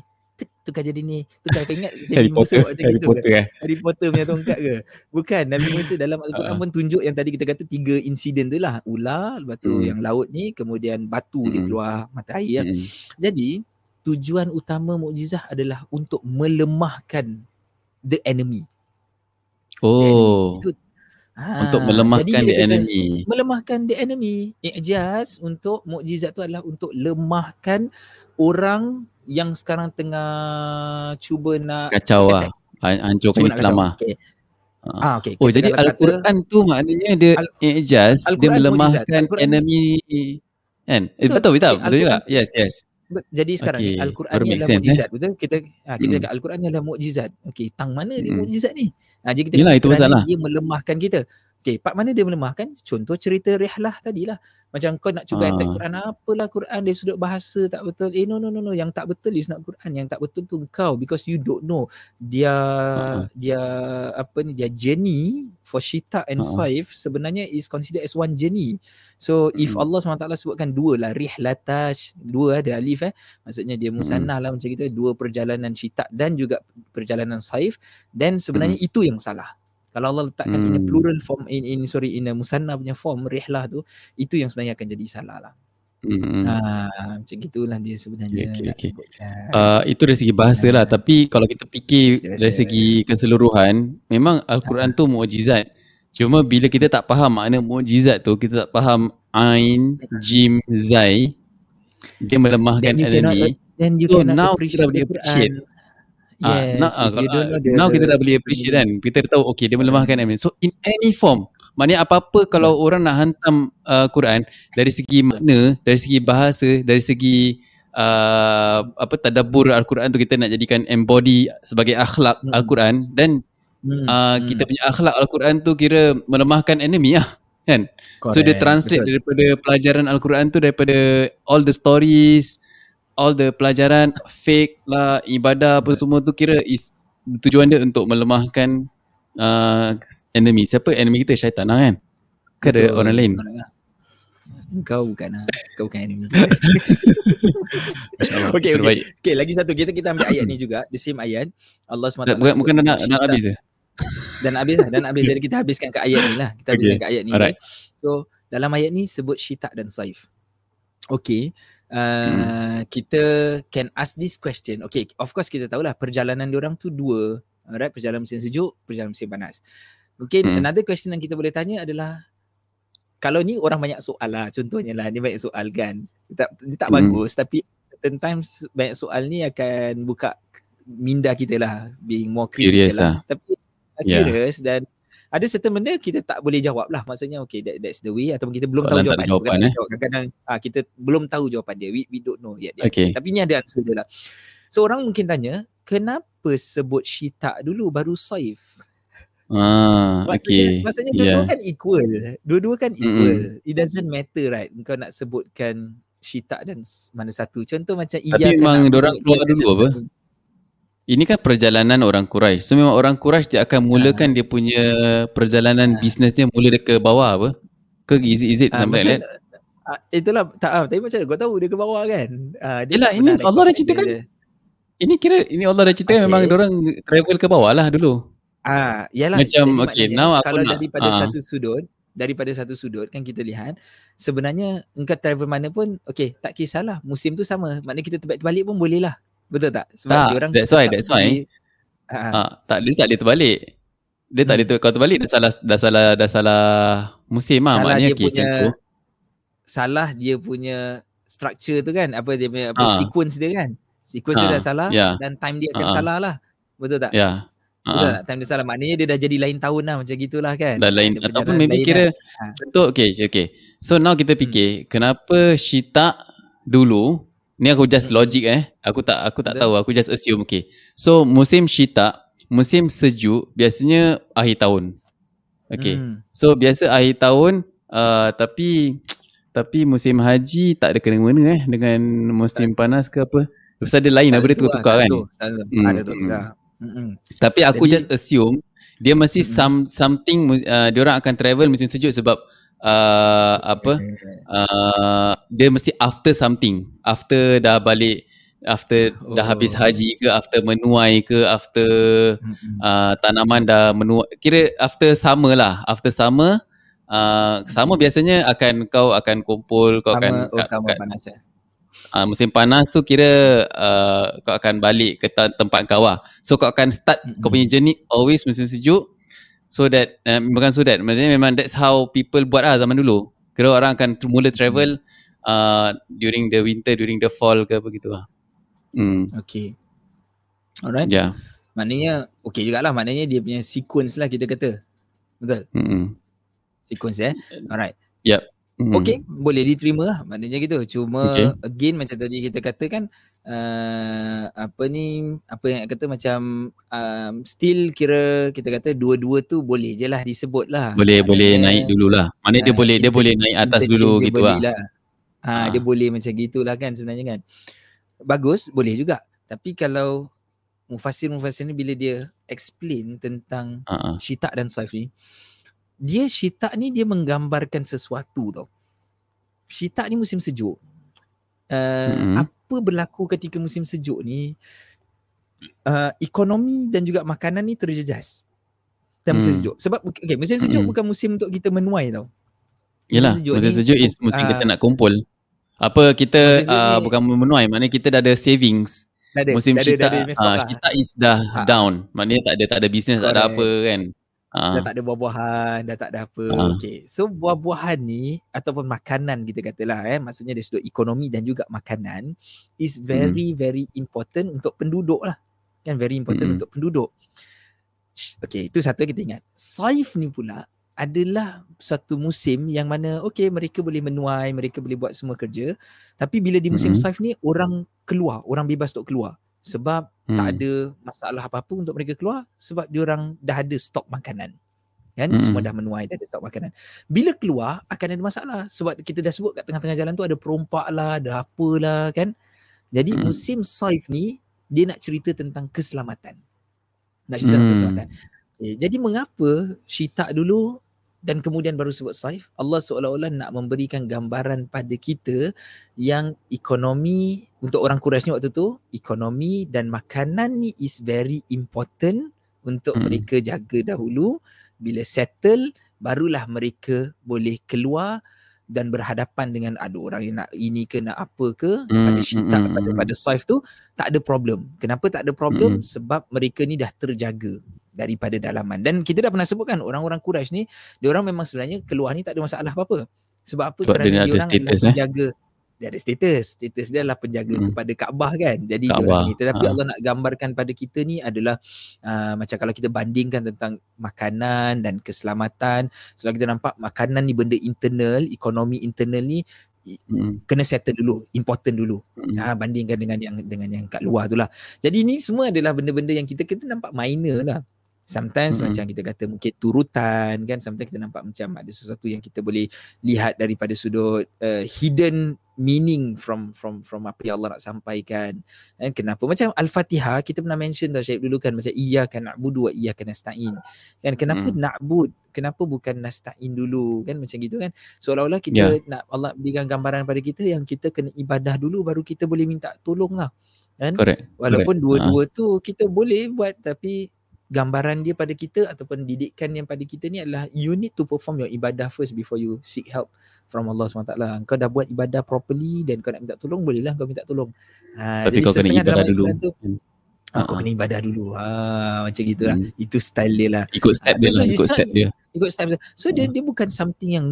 tukar jadi ni tukar kau ingat Harry Potter Harry gitu Potter ke? Harry Potter punya tongkat ke bukan Nabi Musa dalam Al-Quran uh. pun tunjuk yang tadi kita kata tiga insiden tu lah ular lepas tu hmm. yang laut ni kemudian batu hmm. dia keluar mata air ya. hmm. jadi tujuan utama mukjizah adalah untuk melemahkan the enemy. Oh. the enemy. Ha, untuk melemahkan the enemy. Melemahkan the enemy. Ijaz untuk mukjizat tu adalah untuk lemahkan orang yang sekarang tengah cuba nak kacau lah. hancurkan Islam lah. Okay. Ah, okay. Oh jadi Al-Quran tu maknanya dia Al- ijaz dia melemahkan Al-Quran enemy. Kan? Eh, betul betul, betul, betul juga. Yes yes jadi sekarang okay. Al-Quran ni adalah mukjizat eh? betul kita ha, kita hmm. Al-Quran ni adalah mukjizat okey tang mana dia hmm. mukjizat ni ha, jadi kita Yalah, itu masalah. dia melemahkan kita okey part mana dia melemahkan? Contoh cerita rihlah tadilah. Macam kau nak cuba attack ah. Quran apalah Quran dari sudut bahasa tak betul. Eh no no no no yang tak betul is not Quran. Yang tak betul tu kau because you don't know. Dia uh dia apa ni dia journey for Shita and uh Saif sebenarnya is considered as one journey. So if hmm. Allah SWT sebutkan dua lah rihlatash dua ada alif eh. Maksudnya dia musannah hmm. lah macam kita dua perjalanan Shita dan juga perjalanan Saif. Then sebenarnya hmm. itu yang salah kalau Allah letakkan hmm. in a hmm. plural form in in sorry in a musanna punya form rihlah tu itu yang sebenarnya akan jadi salah lah Hmm. Ha, macam gitulah dia sebenarnya okay, okay, okay. Uh, itu dari segi bahasa lah ha. tapi kalau kita fikir Biasa. dari segi keseluruhan memang Al-Quran ha. tu mukjizat cuma bila kita tak faham makna mukjizat tu kita tak faham ain jim zai dia melemahkan enemy then you so now kita boleh appreciate Ah, yes, uh, now, uh, now kita dah boleh appreciate kan. Kita dah tahu okay dia melemahkan admin. So in any form, maknanya apa-apa kalau yeah. orang nak hantam uh, Quran dari segi makna, dari segi bahasa, dari segi uh, apa tadabbur al-Quran tu kita nak jadikan embody sebagai akhlak hmm. al-Quran dan hmm. Uh, hmm. kita punya akhlak al-Quran tu kira melemahkan enemy lah kan. Correct. So dia translate Betul. daripada pelajaran al-Quran tu daripada all the stories all the pelajaran fake lah ibadah apa semua tu kira is tujuan dia untuk melemahkan uh, enemy. Siapa enemy kita? Syaitan lah kan? Ke ada orang lain? Kau bukan lah. Kau bukan enemy. Okay, okay. okay lagi satu. Kita kita ambil ayat ni juga. The same ayat. Allah SWT bukan, bukan nak, nak habis je. Dan habis lah. Dan habis. Jadi kita habiskan ke ayat ni lah. Kita habiskan okay. ke ayat ni. Alright. so dalam ayat ni sebut syitak dan saif. Okay Uh, kita can ask this question. Okay, of course kita tahulah perjalanan orang tu dua. Alright, perjalanan musim sejuk, perjalanan musim panas. Mungkin hmm. another question yang kita boleh tanya adalah kalau ni orang banyak soal lah, contohnya lah, ni banyak soal kan. Dia tak, dia tak hmm. bagus tapi certain times banyak soal ni akan buka minda kita lah, being more curious, lah. lah. Tapi yeah. curious dan ada certain benda kita tak boleh jawab lah. Maksudnya okay that, that's the way ataupun kita belum Soalan tahu jawapan, jawapan eh? kadang-kadang ah, kita belum tahu jawapan dia. We, we don't know yet okay. tapi ni ada answer dia lah. So orang mungkin tanya kenapa sebut syita dulu baru saif? Ah maksudnya, okay. maksudnya dua-dua yeah. kan equal. Dua-dua kan equal. Mm-hmm. it doesn't matter right? Kau nak sebutkan syita dan mana satu. Contoh macam iya tapi memang orang keluar dulu apa ini kan perjalanan orang Quraisy. So memang orang Quraisy dia akan mulakan ha. dia punya perjalanan ha. bisnesnya mula dia ke bawah apa? Ke is it, is it ha, something like itulah tak ah, tapi macam kau tahu dia ke bawah kan? Ah dia Yalah, ini Allah dah ceritakan. ini kira ini Allah dah cerita okay. memang orang travel ke bawah lah dulu. Ah, yalah. Macam okay, now aku kalau nak, daripada ah. satu sudut, daripada satu sudut kan kita lihat sebenarnya engkau travel mana pun okay tak kisahlah musim tu sama maknanya kita terbalik pun boleh lah betul tak sebab tak, orang that's why that's why di, uh, uh, tak dia tak boleh terbalik dia tak boleh hmm. kau terbalik dah salah dah salah dah salah musim lah maknanya okay, punya, tu salah dia punya structure tu kan apa dia punya apa uh. sequence dia kan sequence uh, dia dah salah yeah. dan time dia akan uh. salah lah betul tak ya yeah. Betul tak? Time dia salah. Maknanya dia dah jadi lain tahun lah macam gitulah kan. Dah lain. Ataupun maybe kira. Lah. Betul. Okay. okay. So now kita hmm. fikir. Hmm. Kenapa Shita dulu. Ni aku just hmm. logic eh. Aku tak aku tak tahu. Aku just assume. Okay. So musim Shita. Musim sejuk. Biasanya akhir tahun. Okay. Hmm. So biasa akhir tahun. Uh, tapi. Tapi musim haji tak ada kena-mena eh. Dengan musim panas ke apa. Lepas ada lain. Apa dia tukar-tukar lah, kan. Ada tukar. Hmm. Mm-hmm. Tapi aku Jadi, just assume dia mesti some something uh, dia orang akan travel musim sejuk sebab uh, apa uh, dia mesti after something after dah balik after oh. dah habis haji ke after menuai ke after mm-hmm. uh, tanaman dah menuai kira after summer lah after summer uh, summer biasanya akan kau akan kumpul kau summer, akan oh, summer panas ya uh, musim panas tu kira uh, kau akan balik ke tempat kau lah. So kau akan start mm-hmm. kau punya journey always musim sejuk. So that, uh, bukan so that, maksudnya memang that's how people buat lah zaman dulu. Kira orang akan mula travel uh, during the winter, during the fall ke begitu lah. Hmm. Okay. Alright. Yeah. Maknanya, okay jugalah. Maknanya dia punya sequence lah kita kata. Betul? Mm-hmm. Sequence eh. Alright. Yep. Hmm. Okay, boleh diterima lah. Maknanya gitu. Cuma okay. again macam tadi kita katakan uh, apa ni, apa yang kata macam um, still kira kita kata dua-dua tu boleh je lah disebut lah. Boleh, Maknanya, boleh naik dululah. Mana uh, dia boleh, dia boleh naik atas dulu gitu lah. lah. Ha, ha. Dia boleh macam gitulah kan sebenarnya kan. Bagus, boleh juga. Tapi kalau mufasir-mufasir ni bila dia explain tentang uh-huh. syitak dan saif ni, dia syitak ni dia menggambarkan sesuatu tau. Syitak ni musim sejuk. Uh, mm-hmm. Apa berlaku ketika musim sejuk ni? Uh, ekonomi dan juga makanan ni terjejas. Dan musim mm. sejuk. Sebab okay, musim sejuk mm-hmm. bukan musim untuk kita menuai tau. Musim Yelah, sejuk musim ni, sejuk is musim uh, kita nak kumpul. Apa kita uh, ni, bukan menuai, maknanya kita dah ada savings. Dah ada, musim dah ada, dah ada, uh, lah. is dah ha. down. Maknanya tak ada tak ada bisnes, tak ada apa kan. Uh. Dah tak ada buah-buahan, dah tak ada apa. Uh. Okay. So buah-buahan ni ataupun makanan kita katalah eh maksudnya dari sudut ekonomi dan juga makanan is very mm. very important untuk penduduk lah. Kan very important mm. untuk penduduk. Okay, itu satu kita ingat. Saif ni pula adalah satu musim yang mana okay mereka boleh menuai, mereka boleh buat semua kerja. Tapi bila di musim mm. saif ni orang keluar, orang bebas untuk keluar sebab hmm. tak ada masalah apa-apa untuk mereka keluar sebab diorang dah ada stok makanan kan hmm. semua dah menuai dah ada stok makanan bila keluar akan ada masalah sebab kita dah sebut kat tengah-tengah jalan tu ada perompak lah ada apalah kan jadi hmm. musim saif ni dia nak cerita tentang keselamatan nak cerita hmm. tentang keselamatan okay. jadi mengapa syitak dulu dan kemudian baru sebut saif Allah seolah-olah nak memberikan gambaran pada kita yang ekonomi untuk orang Quraisy ni waktu tu ekonomi dan makanan ni is very important untuk hmm. mereka jaga dahulu bila settle barulah mereka boleh keluar dan berhadapan dengan ada orang yang nak ini ke nak apa ke hmm. pada syita hmm. pada pada saif tu tak ada problem kenapa tak ada problem hmm. sebab mereka ni dah terjaga daripada dalaman. Dan kita dah pernah sebutkan orang-orang Quraisy ni, dia orang memang sebenarnya keluar ni tak ada masalah apa-apa. Sebab apa? Sebab Kerana dia, orang status, eh? jaga dia ada status. Status dia adalah penjaga hmm. kepada Kaabah kan. Jadi Kaabah. Dia Tetapi ha. Allah nak gambarkan pada kita ni adalah uh, macam kalau kita bandingkan tentang makanan dan keselamatan. Sebab kita nampak makanan ni benda internal, ekonomi internal ni hmm. kena settle dulu, important dulu. Hmm. Ha, bandingkan dengan yang dengan yang kat luar tu lah. Jadi ni semua adalah benda-benda yang kita kita nampak minor lah. Sometimes mm-hmm. macam kita kata mungkin turutan kan sometimes kita nampak macam ada sesuatu yang kita boleh lihat daripada sudut uh, hidden meaning from from from apa yang Allah nak sampaikan. Dan kenapa macam Al-Fatihah kita pernah mention dah Syekh dulu kan macam iyyaka na'budu wa iyyaka nasta'in. Kan kenapa mm. na'bud? Kenapa bukan nasta'in dulu kan macam gitu kan? Seolah-olah kita yeah. nak Allah berikan gambaran pada kita yang kita kena ibadah dulu baru kita boleh minta tolong lah. kan correct walaupun correct. dua-dua uh. tu kita boleh buat tapi gambaran dia pada kita ataupun didikan yang pada kita ni adalah you need to perform your ibadah first before you seek help from Allah SWT. Kau dah buat ibadah properly dan kau nak minta tolong, bolehlah kau minta tolong. Ha, Tapi kau kena ibadah dulu. Tu, ha, kau kena ibadah dulu. Ha, macam gitulah. Hmm. Itu style dia lah. Ikut step dia lah. Ikut step dia. Ikut step dia. So dia, hmm. dia bukan something yang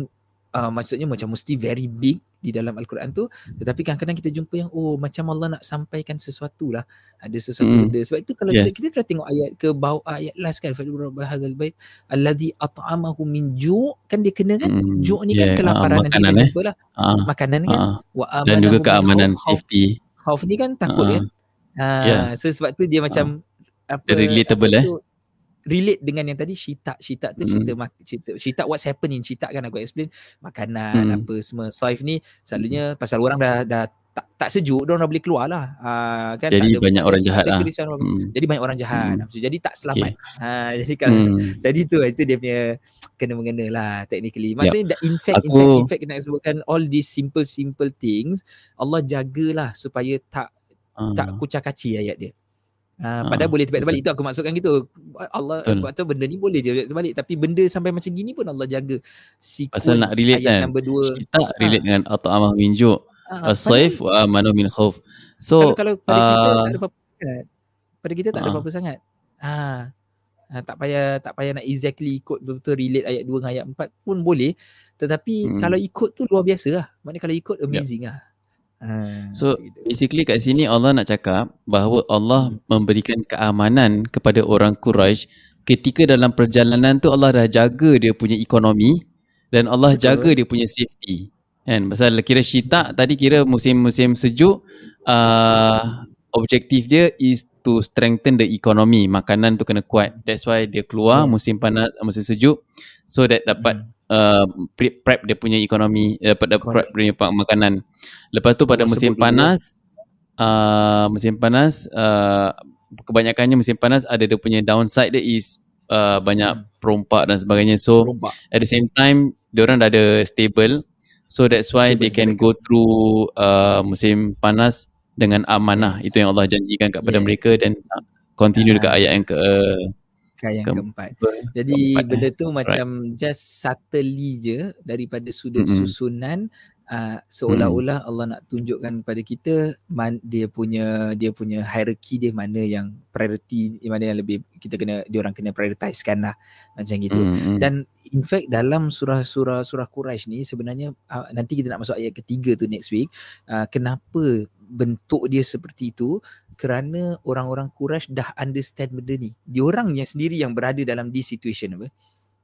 uh, maksudnya macam mesti very big di dalam Al-Quran tu. Tetapi kadang-kadang kita jumpa yang oh macam Allah nak sampaikan sesuatu lah ada sesuatu hmm. benda. Sebab itu kalau yes. kita, kita telah tengok ayat ke bawah ayat last kan fa'al hadzal bait alladhi at'amahu min ju' kan dia kena kan? Hmm. ju' ni yeah. kan kelaparan uh, nanti kita jumpa lah uh, makanan kan? Uh, wa dan juga keamanan khauf, safety. Khauf ni kan takut uh, kan uh, yeah. so sebab tu dia macam uh, apa relatable apa eh? tu, relate dengan yang tadi Shita tu mm. cerita, cerita Shita what's happening Shita kan aku explain makanan mm. apa semua Saif ni selalunya pasal orang dah dah tak, tak sejuk dia orang dah boleh keluar lah uh, kan jadi ada, banyak orang jahat lah mm. jadi banyak orang jahat mm. jadi tak selamat okay. uh, jadi kan mm. jadi tu itu dia punya kena mengena lah technically maksudnya yep. in fact aku, in fact in fact kita nak sebutkan all these simple simple things Allah jagalah supaya tak uh. tak kucak kaci ayat dia Uh, padahal uh, boleh terbalik-terbalik itu aku maksudkan gitu. Allah buat tu benda ni boleh je terbalik tapi benda sampai macam gini pun Allah jaga. Pasal nak relate kan. Number dua. Kita uh, relate dengan atau amah minjuk. Uh, saif wa amanu min khauf. So kalau, kalau pada uh, kita tak ada apa-apa sangat. Pada kita tak ada apa-apa sangat. Ha. Uh, tak payah tak payah nak exactly ikut betul-betul relate ayat 2 dengan ayat 4 pun boleh. Tetapi hmm. kalau ikut tu luar biasa lah. Maknanya kalau ikut amazing yep. lah. Hmm, so basically kat sini Allah nak cakap bahawa Allah memberikan keamanan kepada orang Quraisy ketika dalam perjalanan tu Allah dah jaga dia punya ekonomi dan Allah Betul. jaga dia punya safety. Kan? Pasal kira syita tadi kira musim-musim sejuk uh, objektif dia is to strengthen the economy. Makanan tu kena kuat. That's why dia keluar hmm. musim panas musim sejuk so that dapat hmm uh, prep, dia punya ekonomi dapat dapat prep punya makanan. Lepas tu pada musim panas uh, musim panas uh, kebanyakannya musim panas ada dia punya downside dia is uh, banyak hmm. perompak dan sebagainya. So perompak. at the same time dia orang dah ada stable. So that's why stable they can go through uh, musim panas dengan amanah. Itu yang Allah janjikan kepada yeah. mereka dan continue dekat ayat yang ke Kaya yang keempat. Jadi keempat, benda tu eh. macam right. just subtly je daripada sudut mm-hmm. susunan uh, seolah-olah Allah nak tunjukkan kepada kita man, dia punya dia punya hierarchy dia mana yang priority mana yang lebih kita kena dia orang kena prioritizekan lah macam gitu. Mm-hmm. Dan in fact dalam surah-surah surah Quraisy ni sebenarnya uh, nanti kita nak masuk ayat ketiga tu next week uh, kenapa bentuk dia seperti itu kerana orang-orang Quraisy dah understand benda ni. Diorang yang sendiri yang berada dalam this situation apa.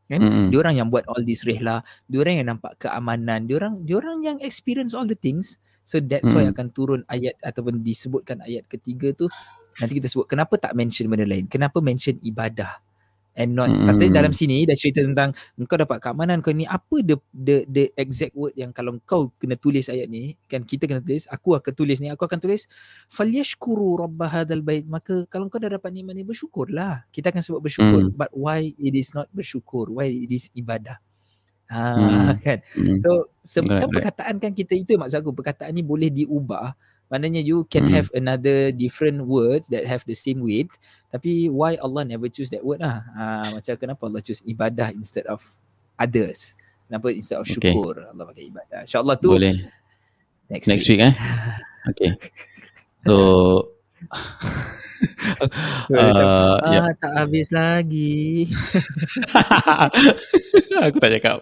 Kan? Mm-hmm. Diorang yang buat all this rehla, diorang yang nampak keamanan, diorang diorang yang experience all the things. So that's mm-hmm. why akan turun ayat ataupun disebutkan ayat ketiga tu nanti kita sebut kenapa tak mention benda lain? Kenapa mention ibadah? And not hmm. katanya dalam sini dah cerita tentang engkau dapat keamanan kau ni apa the the the exact word yang kalau kau kena tulis ayat ni kan kita kena tulis aku akan tulis ni aku akan tulis falyashkuru rabb hadzal bait maka kalau kau dah dapat nikmat ni bersyukurlah kita akan sebut bersyukur hmm. but why it is not bersyukur why it is ibadah ha hmm. kan hmm. so sebab perkataan kan kita itu maksud aku perkataan ni boleh diubah Maknanya you can mm. have another different words that have the same weight. Tapi why Allah never choose that word lah? Ha, macam kenapa Allah choose ibadah instead of others? Kenapa instead of syukur okay. Allah pakai ibadah? InsyaAllah tu Boleh. next, next week. week eh. Okay. So uh, ah, yeah. tak habis lagi. Aku tak cakap.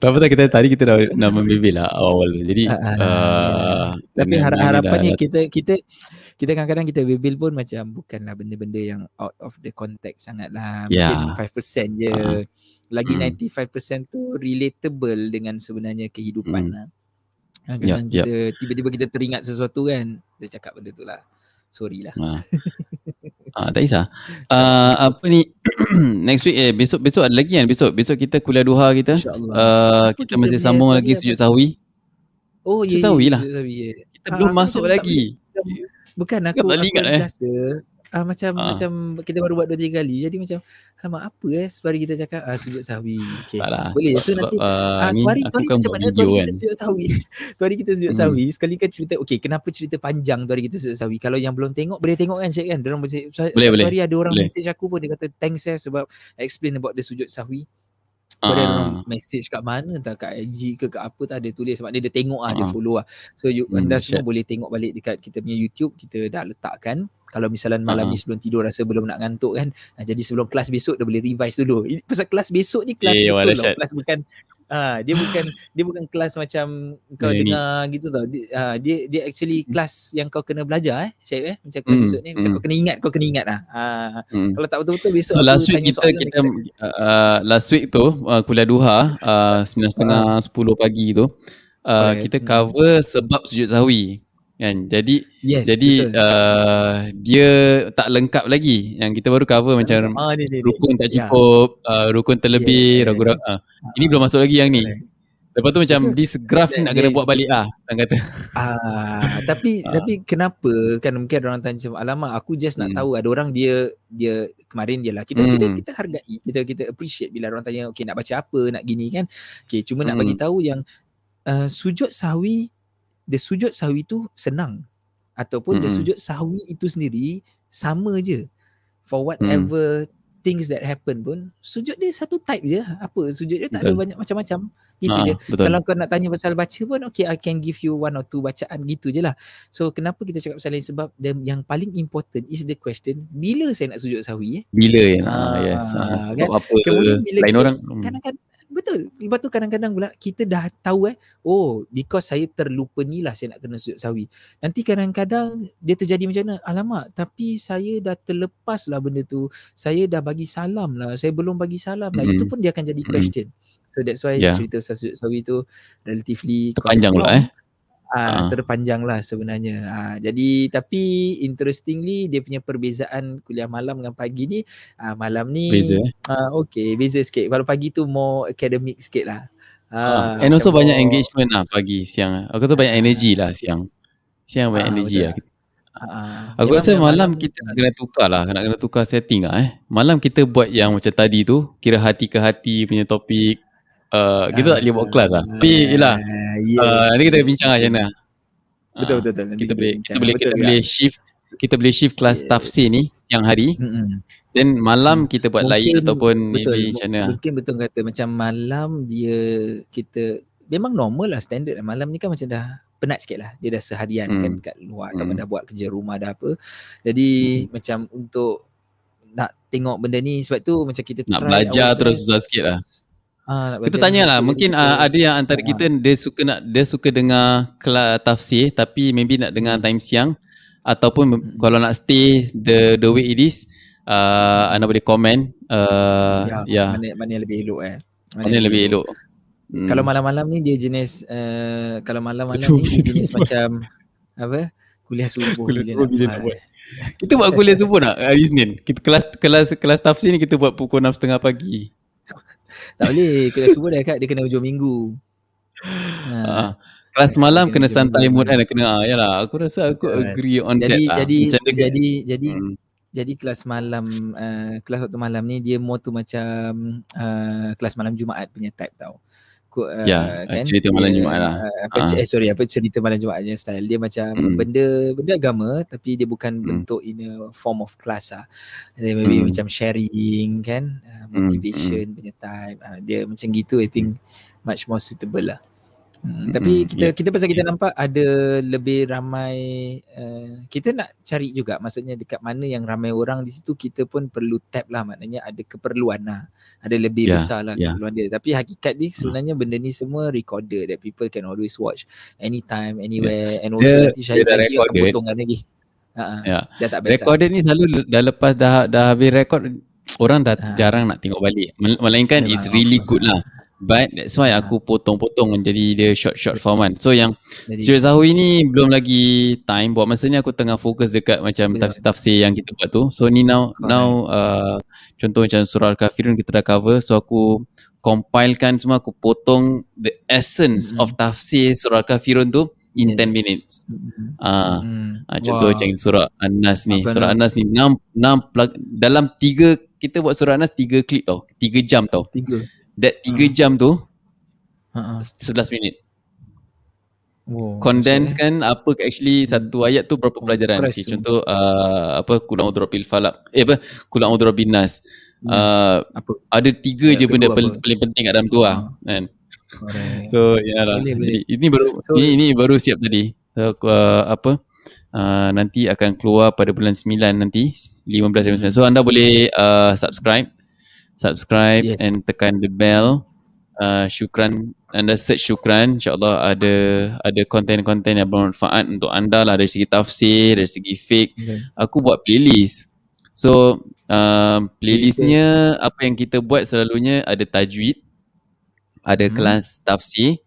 tak apa kita tadi kita dah nak membibil lah awal. Jadi uh, uh, tapi harap harapannya dah, kita kita kita kadang-kadang kita bibil pun macam bukanlah benda-benda yang out of the context sangatlah. Yeah. Mungkin 5% je. Uh, Lagi mm. 95% tu relatable dengan sebenarnya kehidupan mm. lah. Kadang-kadang yeah, kita yeah. tiba-tiba kita teringat sesuatu kan. Kita cakap benda tu lah. Sorry lah. Ah, ah tak kisah. Uh, apa ni next week eh besok besok ada lagi kan besok besok kita kuliah duha kita. Uh, kita, kita masih sambung lagi sujud sahwi. Oh ya. Sujud sahwi lah. Kita belum ah, masuk lagi. Bukan aku aku ingat, eh. rasa uh, macam uh. macam kita baru buat dua tiga kali. Jadi macam Alamak apa eh Sebari kita cakap uh, Sujud sahwi okay. Boleh So nanti uh, uh, ni Tuari, tuari macam mana Tuari kan. kita sujud sahwi Tuari kita sujud hmm. sahwi Sekali kan cerita Okay kenapa cerita panjang Tuari kita sujud sahwi Kalau yang belum tengok Boleh tengok kan Syed kan Diorang boleh, boleh, boleh. Tuari ada orang boleh. message aku pun Dia kata thanks eh Sebab explain about the sujud sahwi So uh. dia message kat mana tak kat IG ke kat apa tak ada tulis sebab dia dia tengok ah uh. dia follow ah. So you hmm, anda semua boleh tengok balik dekat kita punya YouTube kita dah letakkan kalau misalnya malam uh. ni sebelum tidur rasa belum nak ngantuk kan. Uh, jadi sebelum kelas besok dah boleh revise dulu. Pasal kelas besok ni kelas yeah, betul lah. Kelas bukan Ah, dia bukan dia bukan kelas macam kau yeah, dengar ni. gitu tau. Dia, uh, dia dia actually hmm. kelas yang kau kena belajar eh, Syed eh. Macam mm, episode ni macam mm. kau kena ingat, kau kena ingat lah. Uh, mm. kalau tak betul-betul besok so, last week kita kita uh, last week tu uh, kuliah duha uh, 9.30 uh. 10 pagi tu uh, kita cover sebab sujud sahwi kan jadi yes, jadi uh, dia tak lengkap lagi yang kita baru cover macam ah, dia, dia, rukun tak ya. cukup yeah. uh, rukun terlebih yeah, ragu-ragu uh. ini belum masuk lagi yang ni lepas tu macam this graph ni nak kena yes. buat balik ah senang kata ah tapi uh. tapi kenapa kan mungkin ada orang tanya macam alamak aku just nak hmm. tahu ada orang dia dia kemarin dia lah kita hmm. kita kita hargai kita kita appreciate bila orang tanya okey nak baca apa nak gini kan okey cuma hmm. nak bagi tahu yang uh, sujud sahwi the sujud sahwi tu senang ataupun mm-hmm. the sujud sahwi itu sendiri sama je for whatever mm. things that happen pun sujud dia satu type je apa sujud dia tak betul. ada banyak macam-macam gitu ha, je betul. kalau kau nak tanya pasal baca pun okay I can give you one or two bacaan gitu je lah so kenapa kita cakap pasal lain sebab dan yang paling important is the question bila saya nak sujud sahwi eh bila ya ha, yes ha, kan? apa Kemudian bila lain kita, orang hmm. kadang-kadang betul. Lepas tu kadang-kadang pula kita dah tahu eh, oh because saya terlupa ni lah saya nak kena sujud sawi. Nanti kadang-kadang dia terjadi macam mana? Alamak, tapi saya dah terlepas lah benda tu. Saya dah bagi salam lah. Saya belum bagi salam lah. Mm-hmm. Itu pun dia akan jadi question. Mm-hmm. So that's why yeah. cerita sujud sawi tu relatively panjang pula eh. Ah, uh. terpanjang lah sebenarnya. Uh, jadi tapi interestingly dia punya perbezaan kuliah malam dengan pagi ni uh, malam ni beza. Uh, okay beza sikit. Kalau pagi tu more academic sikit lah. Uh, uh, and also more, banyak engagement lah pagi siang. Aku tu banyak energy lah siang. Siang banyak uh, energy betul. lah. Uh, aku rasa malam, malam kita nak kena tukar lah Nak kena tukar setting lah eh Malam kita buat yang macam tadi tu Kira hati ke hati punya topik uh, kita tak boleh buat kelas lah. Tapi yelah, yes. uh, nanti kita bincang lah macam mana. Betul, betul, betul. Kita, boleh, kita boleh, kita boleh shift, kita boleh shift kelas yeah. tafsir ni siang hari. Then malam kita buat mungkin, lain ataupun betul, maybe macam mana. Mungkin betul kata macam malam dia kita, memang normal lah standard lah. Malam ni kan macam dah penat sikit lah. Dia dah seharian hmm. kan kat luar. Hmm. dah buat kerja rumah dah apa. Jadi hmm. macam untuk nak tengok benda ni sebab tu macam kita nak belajar terus susah sikit lah. Ah, kita tanya lah mungkin uh, ada yang antara ah. kita dia suka nak dia suka dengar kelas tafsir tapi maybe nak dengar time siang ataupun hmm. kalau nak stay the the way it is uh, anda boleh komen uh, ya, ya. Mana, mana yang lebih elok eh. Mana, mana yang lebih elok, elok. Hmm. kalau malam-malam ni dia jenis uh, kalau malam-malam ni dia jenis macam apa? Kuliah subuh kuliah subuh bila nak buat. kita buat kuliah subuh nak hari Isnin kita kelas kelas kelas tafsir ni kita buat pukul 6.30 pagi tak boleh kena semua dah kat dia kena hujung minggu. Ha. ha. Kelas malam kena santai mood kan kena ah yalah aku rasa aku agree on jadi, that. Jadi ah. jadi jadi jadi hmm. jadi kelas malam uh, kelas waktu malam ni dia more tu macam uh, kelas malam Jumaat punya type tau uh, ya, kan cerita malam Jumaat lah. Uh, apa, uh. eh, sorry, apa cerita malam Jumaat je style. Dia macam mm. benda benda agama tapi dia bukan mm. bentuk in a form of class lah. Dia maybe mm. macam sharing kan, uh, motivation mm. punya type. Uh, dia macam gitu I think much more suitable lah. Hmm, tapi kita yeah. kita pasal kita yeah. nampak ada lebih ramai uh, kita nak cari juga maksudnya dekat mana yang ramai orang di situ kita pun perlu tap lah maknanya ada keperluan lah ada lebih yeah. besar lah yeah. keperluan dia tapi hakikat ni sebenarnya yeah. benda ni semua recorder that people can always watch anytime anywhere yeah. and also nanti Syahid lagi akan potongan lagi uh-huh. yeah. dah tak biasa recorded ni selalu dah lepas dah dah habis record orang dah uh. jarang nak tengok balik melainkan Memang it's really good lah But that's why aku potong-potong jadi dia short-short format. So yang Stuart Zahui ni belum lagi time buat masanya aku tengah fokus dekat macam tafsir-tafsir yang kita buat tu. So ni now Correct. now uh, contoh macam surah Al-Kafirun kita dah cover. So aku compilekan semua aku potong the essence mm-hmm. of tafsir surah Al-Kafirun tu in yes. 10 minutes. Ah, mm. uh, contoh wow. macam surah An-Nas ni. Surah An-Nas ni 6 6 dalam 3 kita buat surah An-Nas 3 klik tau. 3 jam tau. 3. That 3 uh. jam tu uh-huh. 11 minit. Oh, Condense so, kan apa actually satu ayat tu berapa pelajaran. Okay, contoh uh, apa kulang udrobil falak. Eh apa? Kulang udrobil nas. Uh, apa? Ada tiga ya, je benda paling, paling penting kat dalam tu lah. Kan? So ya lah. Ini baru so, ini, ini baru siap tadi. So, uh, apa? Uh, nanti akan keluar pada bulan 9 nanti 15 9. So anda boleh uh, subscribe subscribe yes. and tekan the bell. Uh, syukran anda search syukran insyaallah ada ada konten-konten yang bermanfaat untuk anda lah dari segi tafsir dari segi fake okay. aku buat playlist so uh, playlistnya apa yang kita buat selalunya ada tajwid ada hmm. kelas tafsir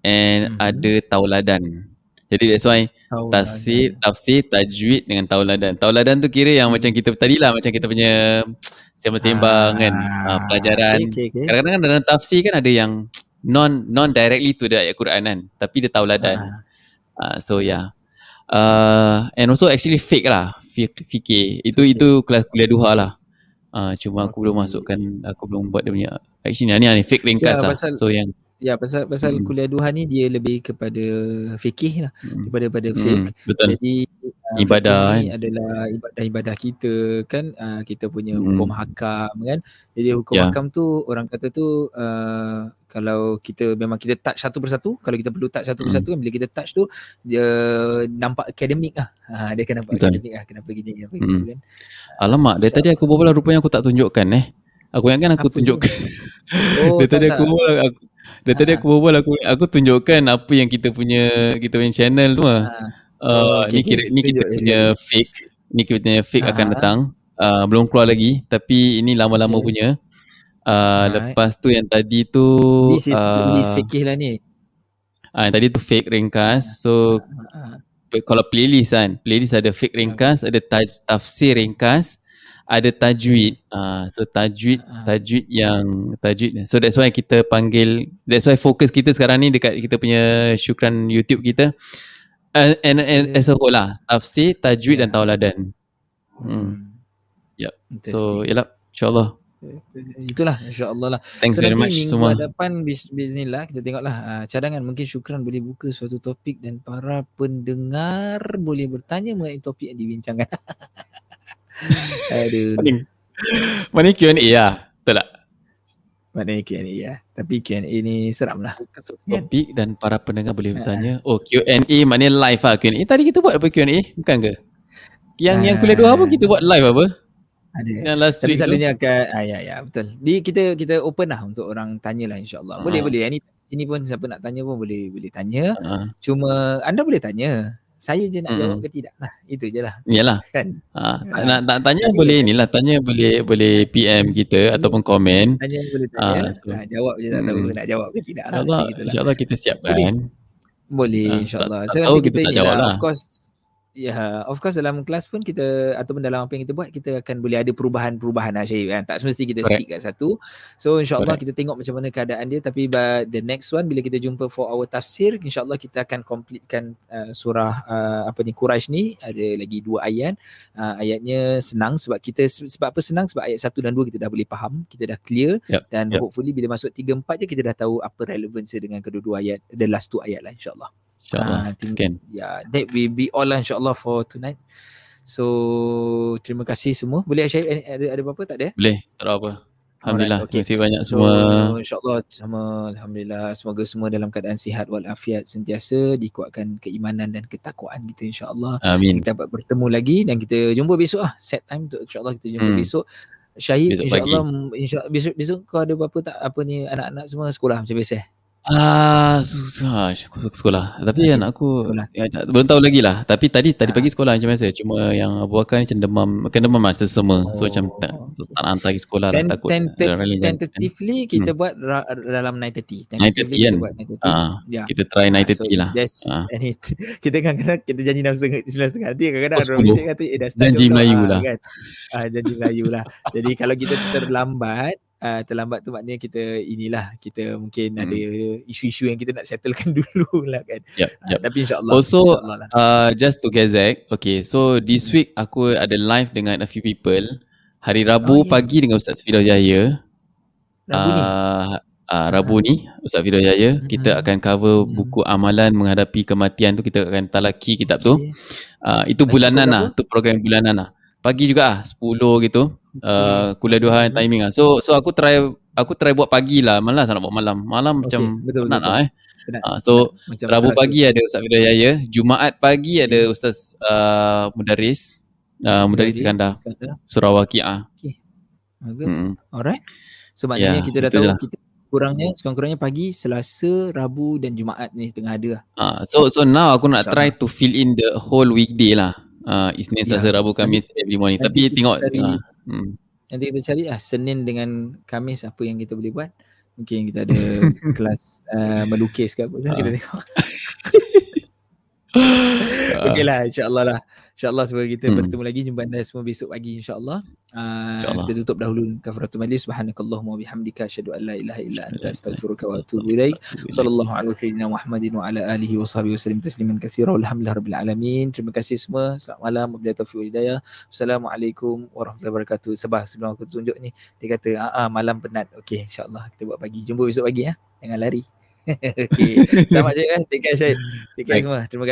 and hmm. ada tauladan. Jadi that's why tafsir, tafsir, tajwid dengan tauladan. Tauladan tu kira yang macam kita tadi lah macam kita punya sembang-sembang kan ah, pelajaran. Okay, okay, okay. Kadang-kadang kan dalam tafsir kan ada yang non non directly to the ayat Quran kan tapi dia tauladan. Ah. Uh, so yeah. Uh, and also actually fake lah fikir itu okay. itu kelas kuliah duha lah uh, cuma aku belum masukkan aku belum buat dia punya actually ni ni fake ringkas ya, lah so yang ya pasal pasal hmm. kuliah duha ni dia lebih kepada fikih lah hmm. daripada pada hmm. fake betul jadi uh, ibadah ni kan? adalah ibadah-ibadah kita kan uh, kita punya hmm. hukum hakam kan jadi hukum yeah. hakam tu orang kata tu uh, kalau kita memang kita touch satu persatu kalau kita perlu touch satu persatu hmm. kan bila kita touch tu dia nampak akademik lah ha, dia akan nampak Betul. akademik lah kenapa gini kenapa hmm. gitu kan alamak dari tadi aku berbual rupanya aku tak tunjukkan eh aku ingatkan aku apa tunjukkan oh, dari tadi aku berbual aku dari tadi aku berbual aku aku tunjukkan apa yang kita punya kita punya channel tu lah. Uh, oh, okay, ni kira ni kita punya fake ni kita punya fake akan datang. Uh, belum keluar lagi tapi ini lama-lama okay. punya. Uh, lepas tu yang tadi tu This is, uh, this fake lah ni. uh, Yang tadi tu fake ringkas. So uh, uh, Kalau playlist kan Playlist ada fake ringkas Ada taj- tafsir ringkas Ada tajwid. Uh, So tajwid Tajwid yang Tajwid So that's why kita panggil That's why fokus kita sekarang ni Dekat kita punya Syukran YouTube kita. Uh, And, and as a whole lah Tafsir, tajwid yeah. dan tauladan. Hmm. Yep So yalah InsyaAllah. Itulah insya-Allah lah. Thanks so, very much semua. Minggu depan bismillah kita tengoklah uh, cadangan. Mungkin syukran boleh buka suatu topik dan para pendengar boleh bertanya mengenai topik yang dibincangkan. Aduh. Mana Q&A lah. Betul tak? Mana Q&A ya. Tapi Q&A ni seram lah. Topik dan para pendengar boleh bertanya. Oh Q&A mana live lah Q&A. Tadi kita buat apa Q&A? Bukan ke? Yang uh, yang kuliah dua pun kita buat live apa? ada. Yang last Tapi selalunya akan ah, ya ya betul. Di kita kita open lah untuk orang tanya lah insya-Allah. Boleh uh. boleh. Ini sini pun siapa nak tanya pun boleh boleh tanya. Uh. Cuma anda boleh tanya. Saya je nak jawab hmm. ke tidak lah. Itu je lah. Yalah. Kan? Ha. Nak, nak tanya tanya boleh ni lah. Tanya boleh boleh PM kita ataupun komen. Tanya boleh tanya. Ha, so. ha, jawab je tak tahu hmm. nak jawab ke tidak. InsyaAllah, lah. insyaAllah kita siapkan. Boleh, boleh ha, insyaAllah. Tak, so, tahu kita, kita tak jawab lah. Of course Ya, of course dalam kelas pun kita ataupun dalam apa yang kita buat kita akan boleh ada perubahan-perubahan lah Syahid kan. Tak semesti kita Correct. stick kat satu. So insyaAllah kita tengok macam mana keadaan dia tapi the next one bila kita jumpa for our tafsir insyaAllah kita akan completekan uh, surah uh, apa ni Quraisy ni ada lagi dua ayat. Uh, ayatnya senang sebab kita sebab apa senang sebab ayat satu dan dua kita dah boleh faham, kita dah clear yep. dan yep. hopefully bila masuk tiga empat je kita dah tahu apa relevansi dengan kedua-dua ayat the last two ayat lah insyaAllah. InsyaAllah. Uh, think, can. Yeah, that will be all lah insyaAllah for tonight. So, terima kasih semua. Boleh share ada, ada apa-apa tak ada? Boleh, tak ada apa. Alhamdulillah, okay. terima kasih banyak semua. So, InsyaAllah sama Alhamdulillah. Semoga semua dalam keadaan sihat walafiat sentiasa. Dikuatkan keimanan dan ketakwaan kita insyaAllah. Amin. Kita dapat bertemu lagi dan kita jumpa besok lah. Set time untuk insyaAllah kita jumpa hmm. besok. Syahid insyaAllah insya besok, besok kau ada apa-apa tak apa ni anak-anak semua sekolah macam biasa? Ah, susah sekolah. Tapi okay. anak aku ya, belum tahu lagi lah. Tapi tadi tadi pagi ah. sekolah macam biasa. Cuma yang Abu Bakar ni macam demam, macam demam lah semua. Oh. So macam tak, so, tak nak hantar pergi sekolah lah takut. Tentatively kita hmm. buat ra- dalam 9.30. 9.30 kan? Ah, ya. Kita try 9.30 ah, so lah. Just, ah. kita kan kadang kita janji 9.30. 9.30 nanti kadang-kadang oh, orang mesti kata eh dah start. Janji Melayu lah. Kan? Ah, janji Melayu lah. Jadi kalau kita terlambat uh, terlambat tu maknanya kita inilah kita mungkin hmm. ada isu-isu yang kita nak settlekan dulu lah kan. Yep, yep. Uh, tapi insyaallah. Also insya lah. uh, just to gezek, okay. So this hmm. week aku ada live dengan a few people. Hari Rabu oh, yes. pagi dengan Ustaz Firdaus Yahya. Rabu uh, ni. Uh, Rabu ni Ustaz Firdaus Yahya hmm. kita akan cover hmm. buku amalan menghadapi kematian tu kita akan talaki kitab tu. Uh, itu bulanan lah, tu program bulanan lah. Pagi juga ah 10 gitu uh, kuliah dua hari timing lah. So so aku try aku try buat pagi lah. Malas nak buat malam. Malam okay, macam betul, penat betul, lah eh. Uh, so macam Rabu pagi ada Ustaz Fidal Yaya. Jumaat pagi ada Ustaz uh, Mudaris. Uh, Mudaris Iskandar. Surah Waqi'ah. Okay. Bagus. Hmm. Alright. So maknanya yeah, kita dah tahu lah. kita kurangnya sekurang-kurangnya pagi Selasa, Rabu dan Jumaat ni tengah ada lah. Uh, so so now aku nak try to fill in the whole weekday lah. Uh, Isnin, Selasa, yeah. Rabu, Kamis, every morning. Tapi tengok. Cari, uh, Hmm. Nanti kita cari lah Senin dengan Kamis apa yang kita boleh buat. Mungkin kita ada kelas uh, melukis ke apa kita tengok. Okey lah insyaAllah lah. InsyaAllah semoga kita hmm. bertemu lagi jumpa anda semua besok pagi insyaAllah. Uh, insya kita tutup dahulu kafaratul majlis. Subhanakallahumma bihamdika asyhadu an la ilaha illa anta astaghfiruka wa atubu ilaik. Sallallahu alaihi wa Muhammadin wa ala alihi wa sahbihi wasallam tasliman katsira. Alhamdulillah rabbil alamin. Terima kasih semua. Selamat malam. Wabillahi taufiq wal hidayah. Assalamualaikum warahmatullahi wabarakatuh. Sebab sebelum aku tunjuk ni dia kata ah, ah malam penat. Okey insyaallah kita buat pagi. Jumpa besok pagi ya. Jangan lari. Okey. Selamat je kan. Take care Syed. Take care semua. Terima kasih.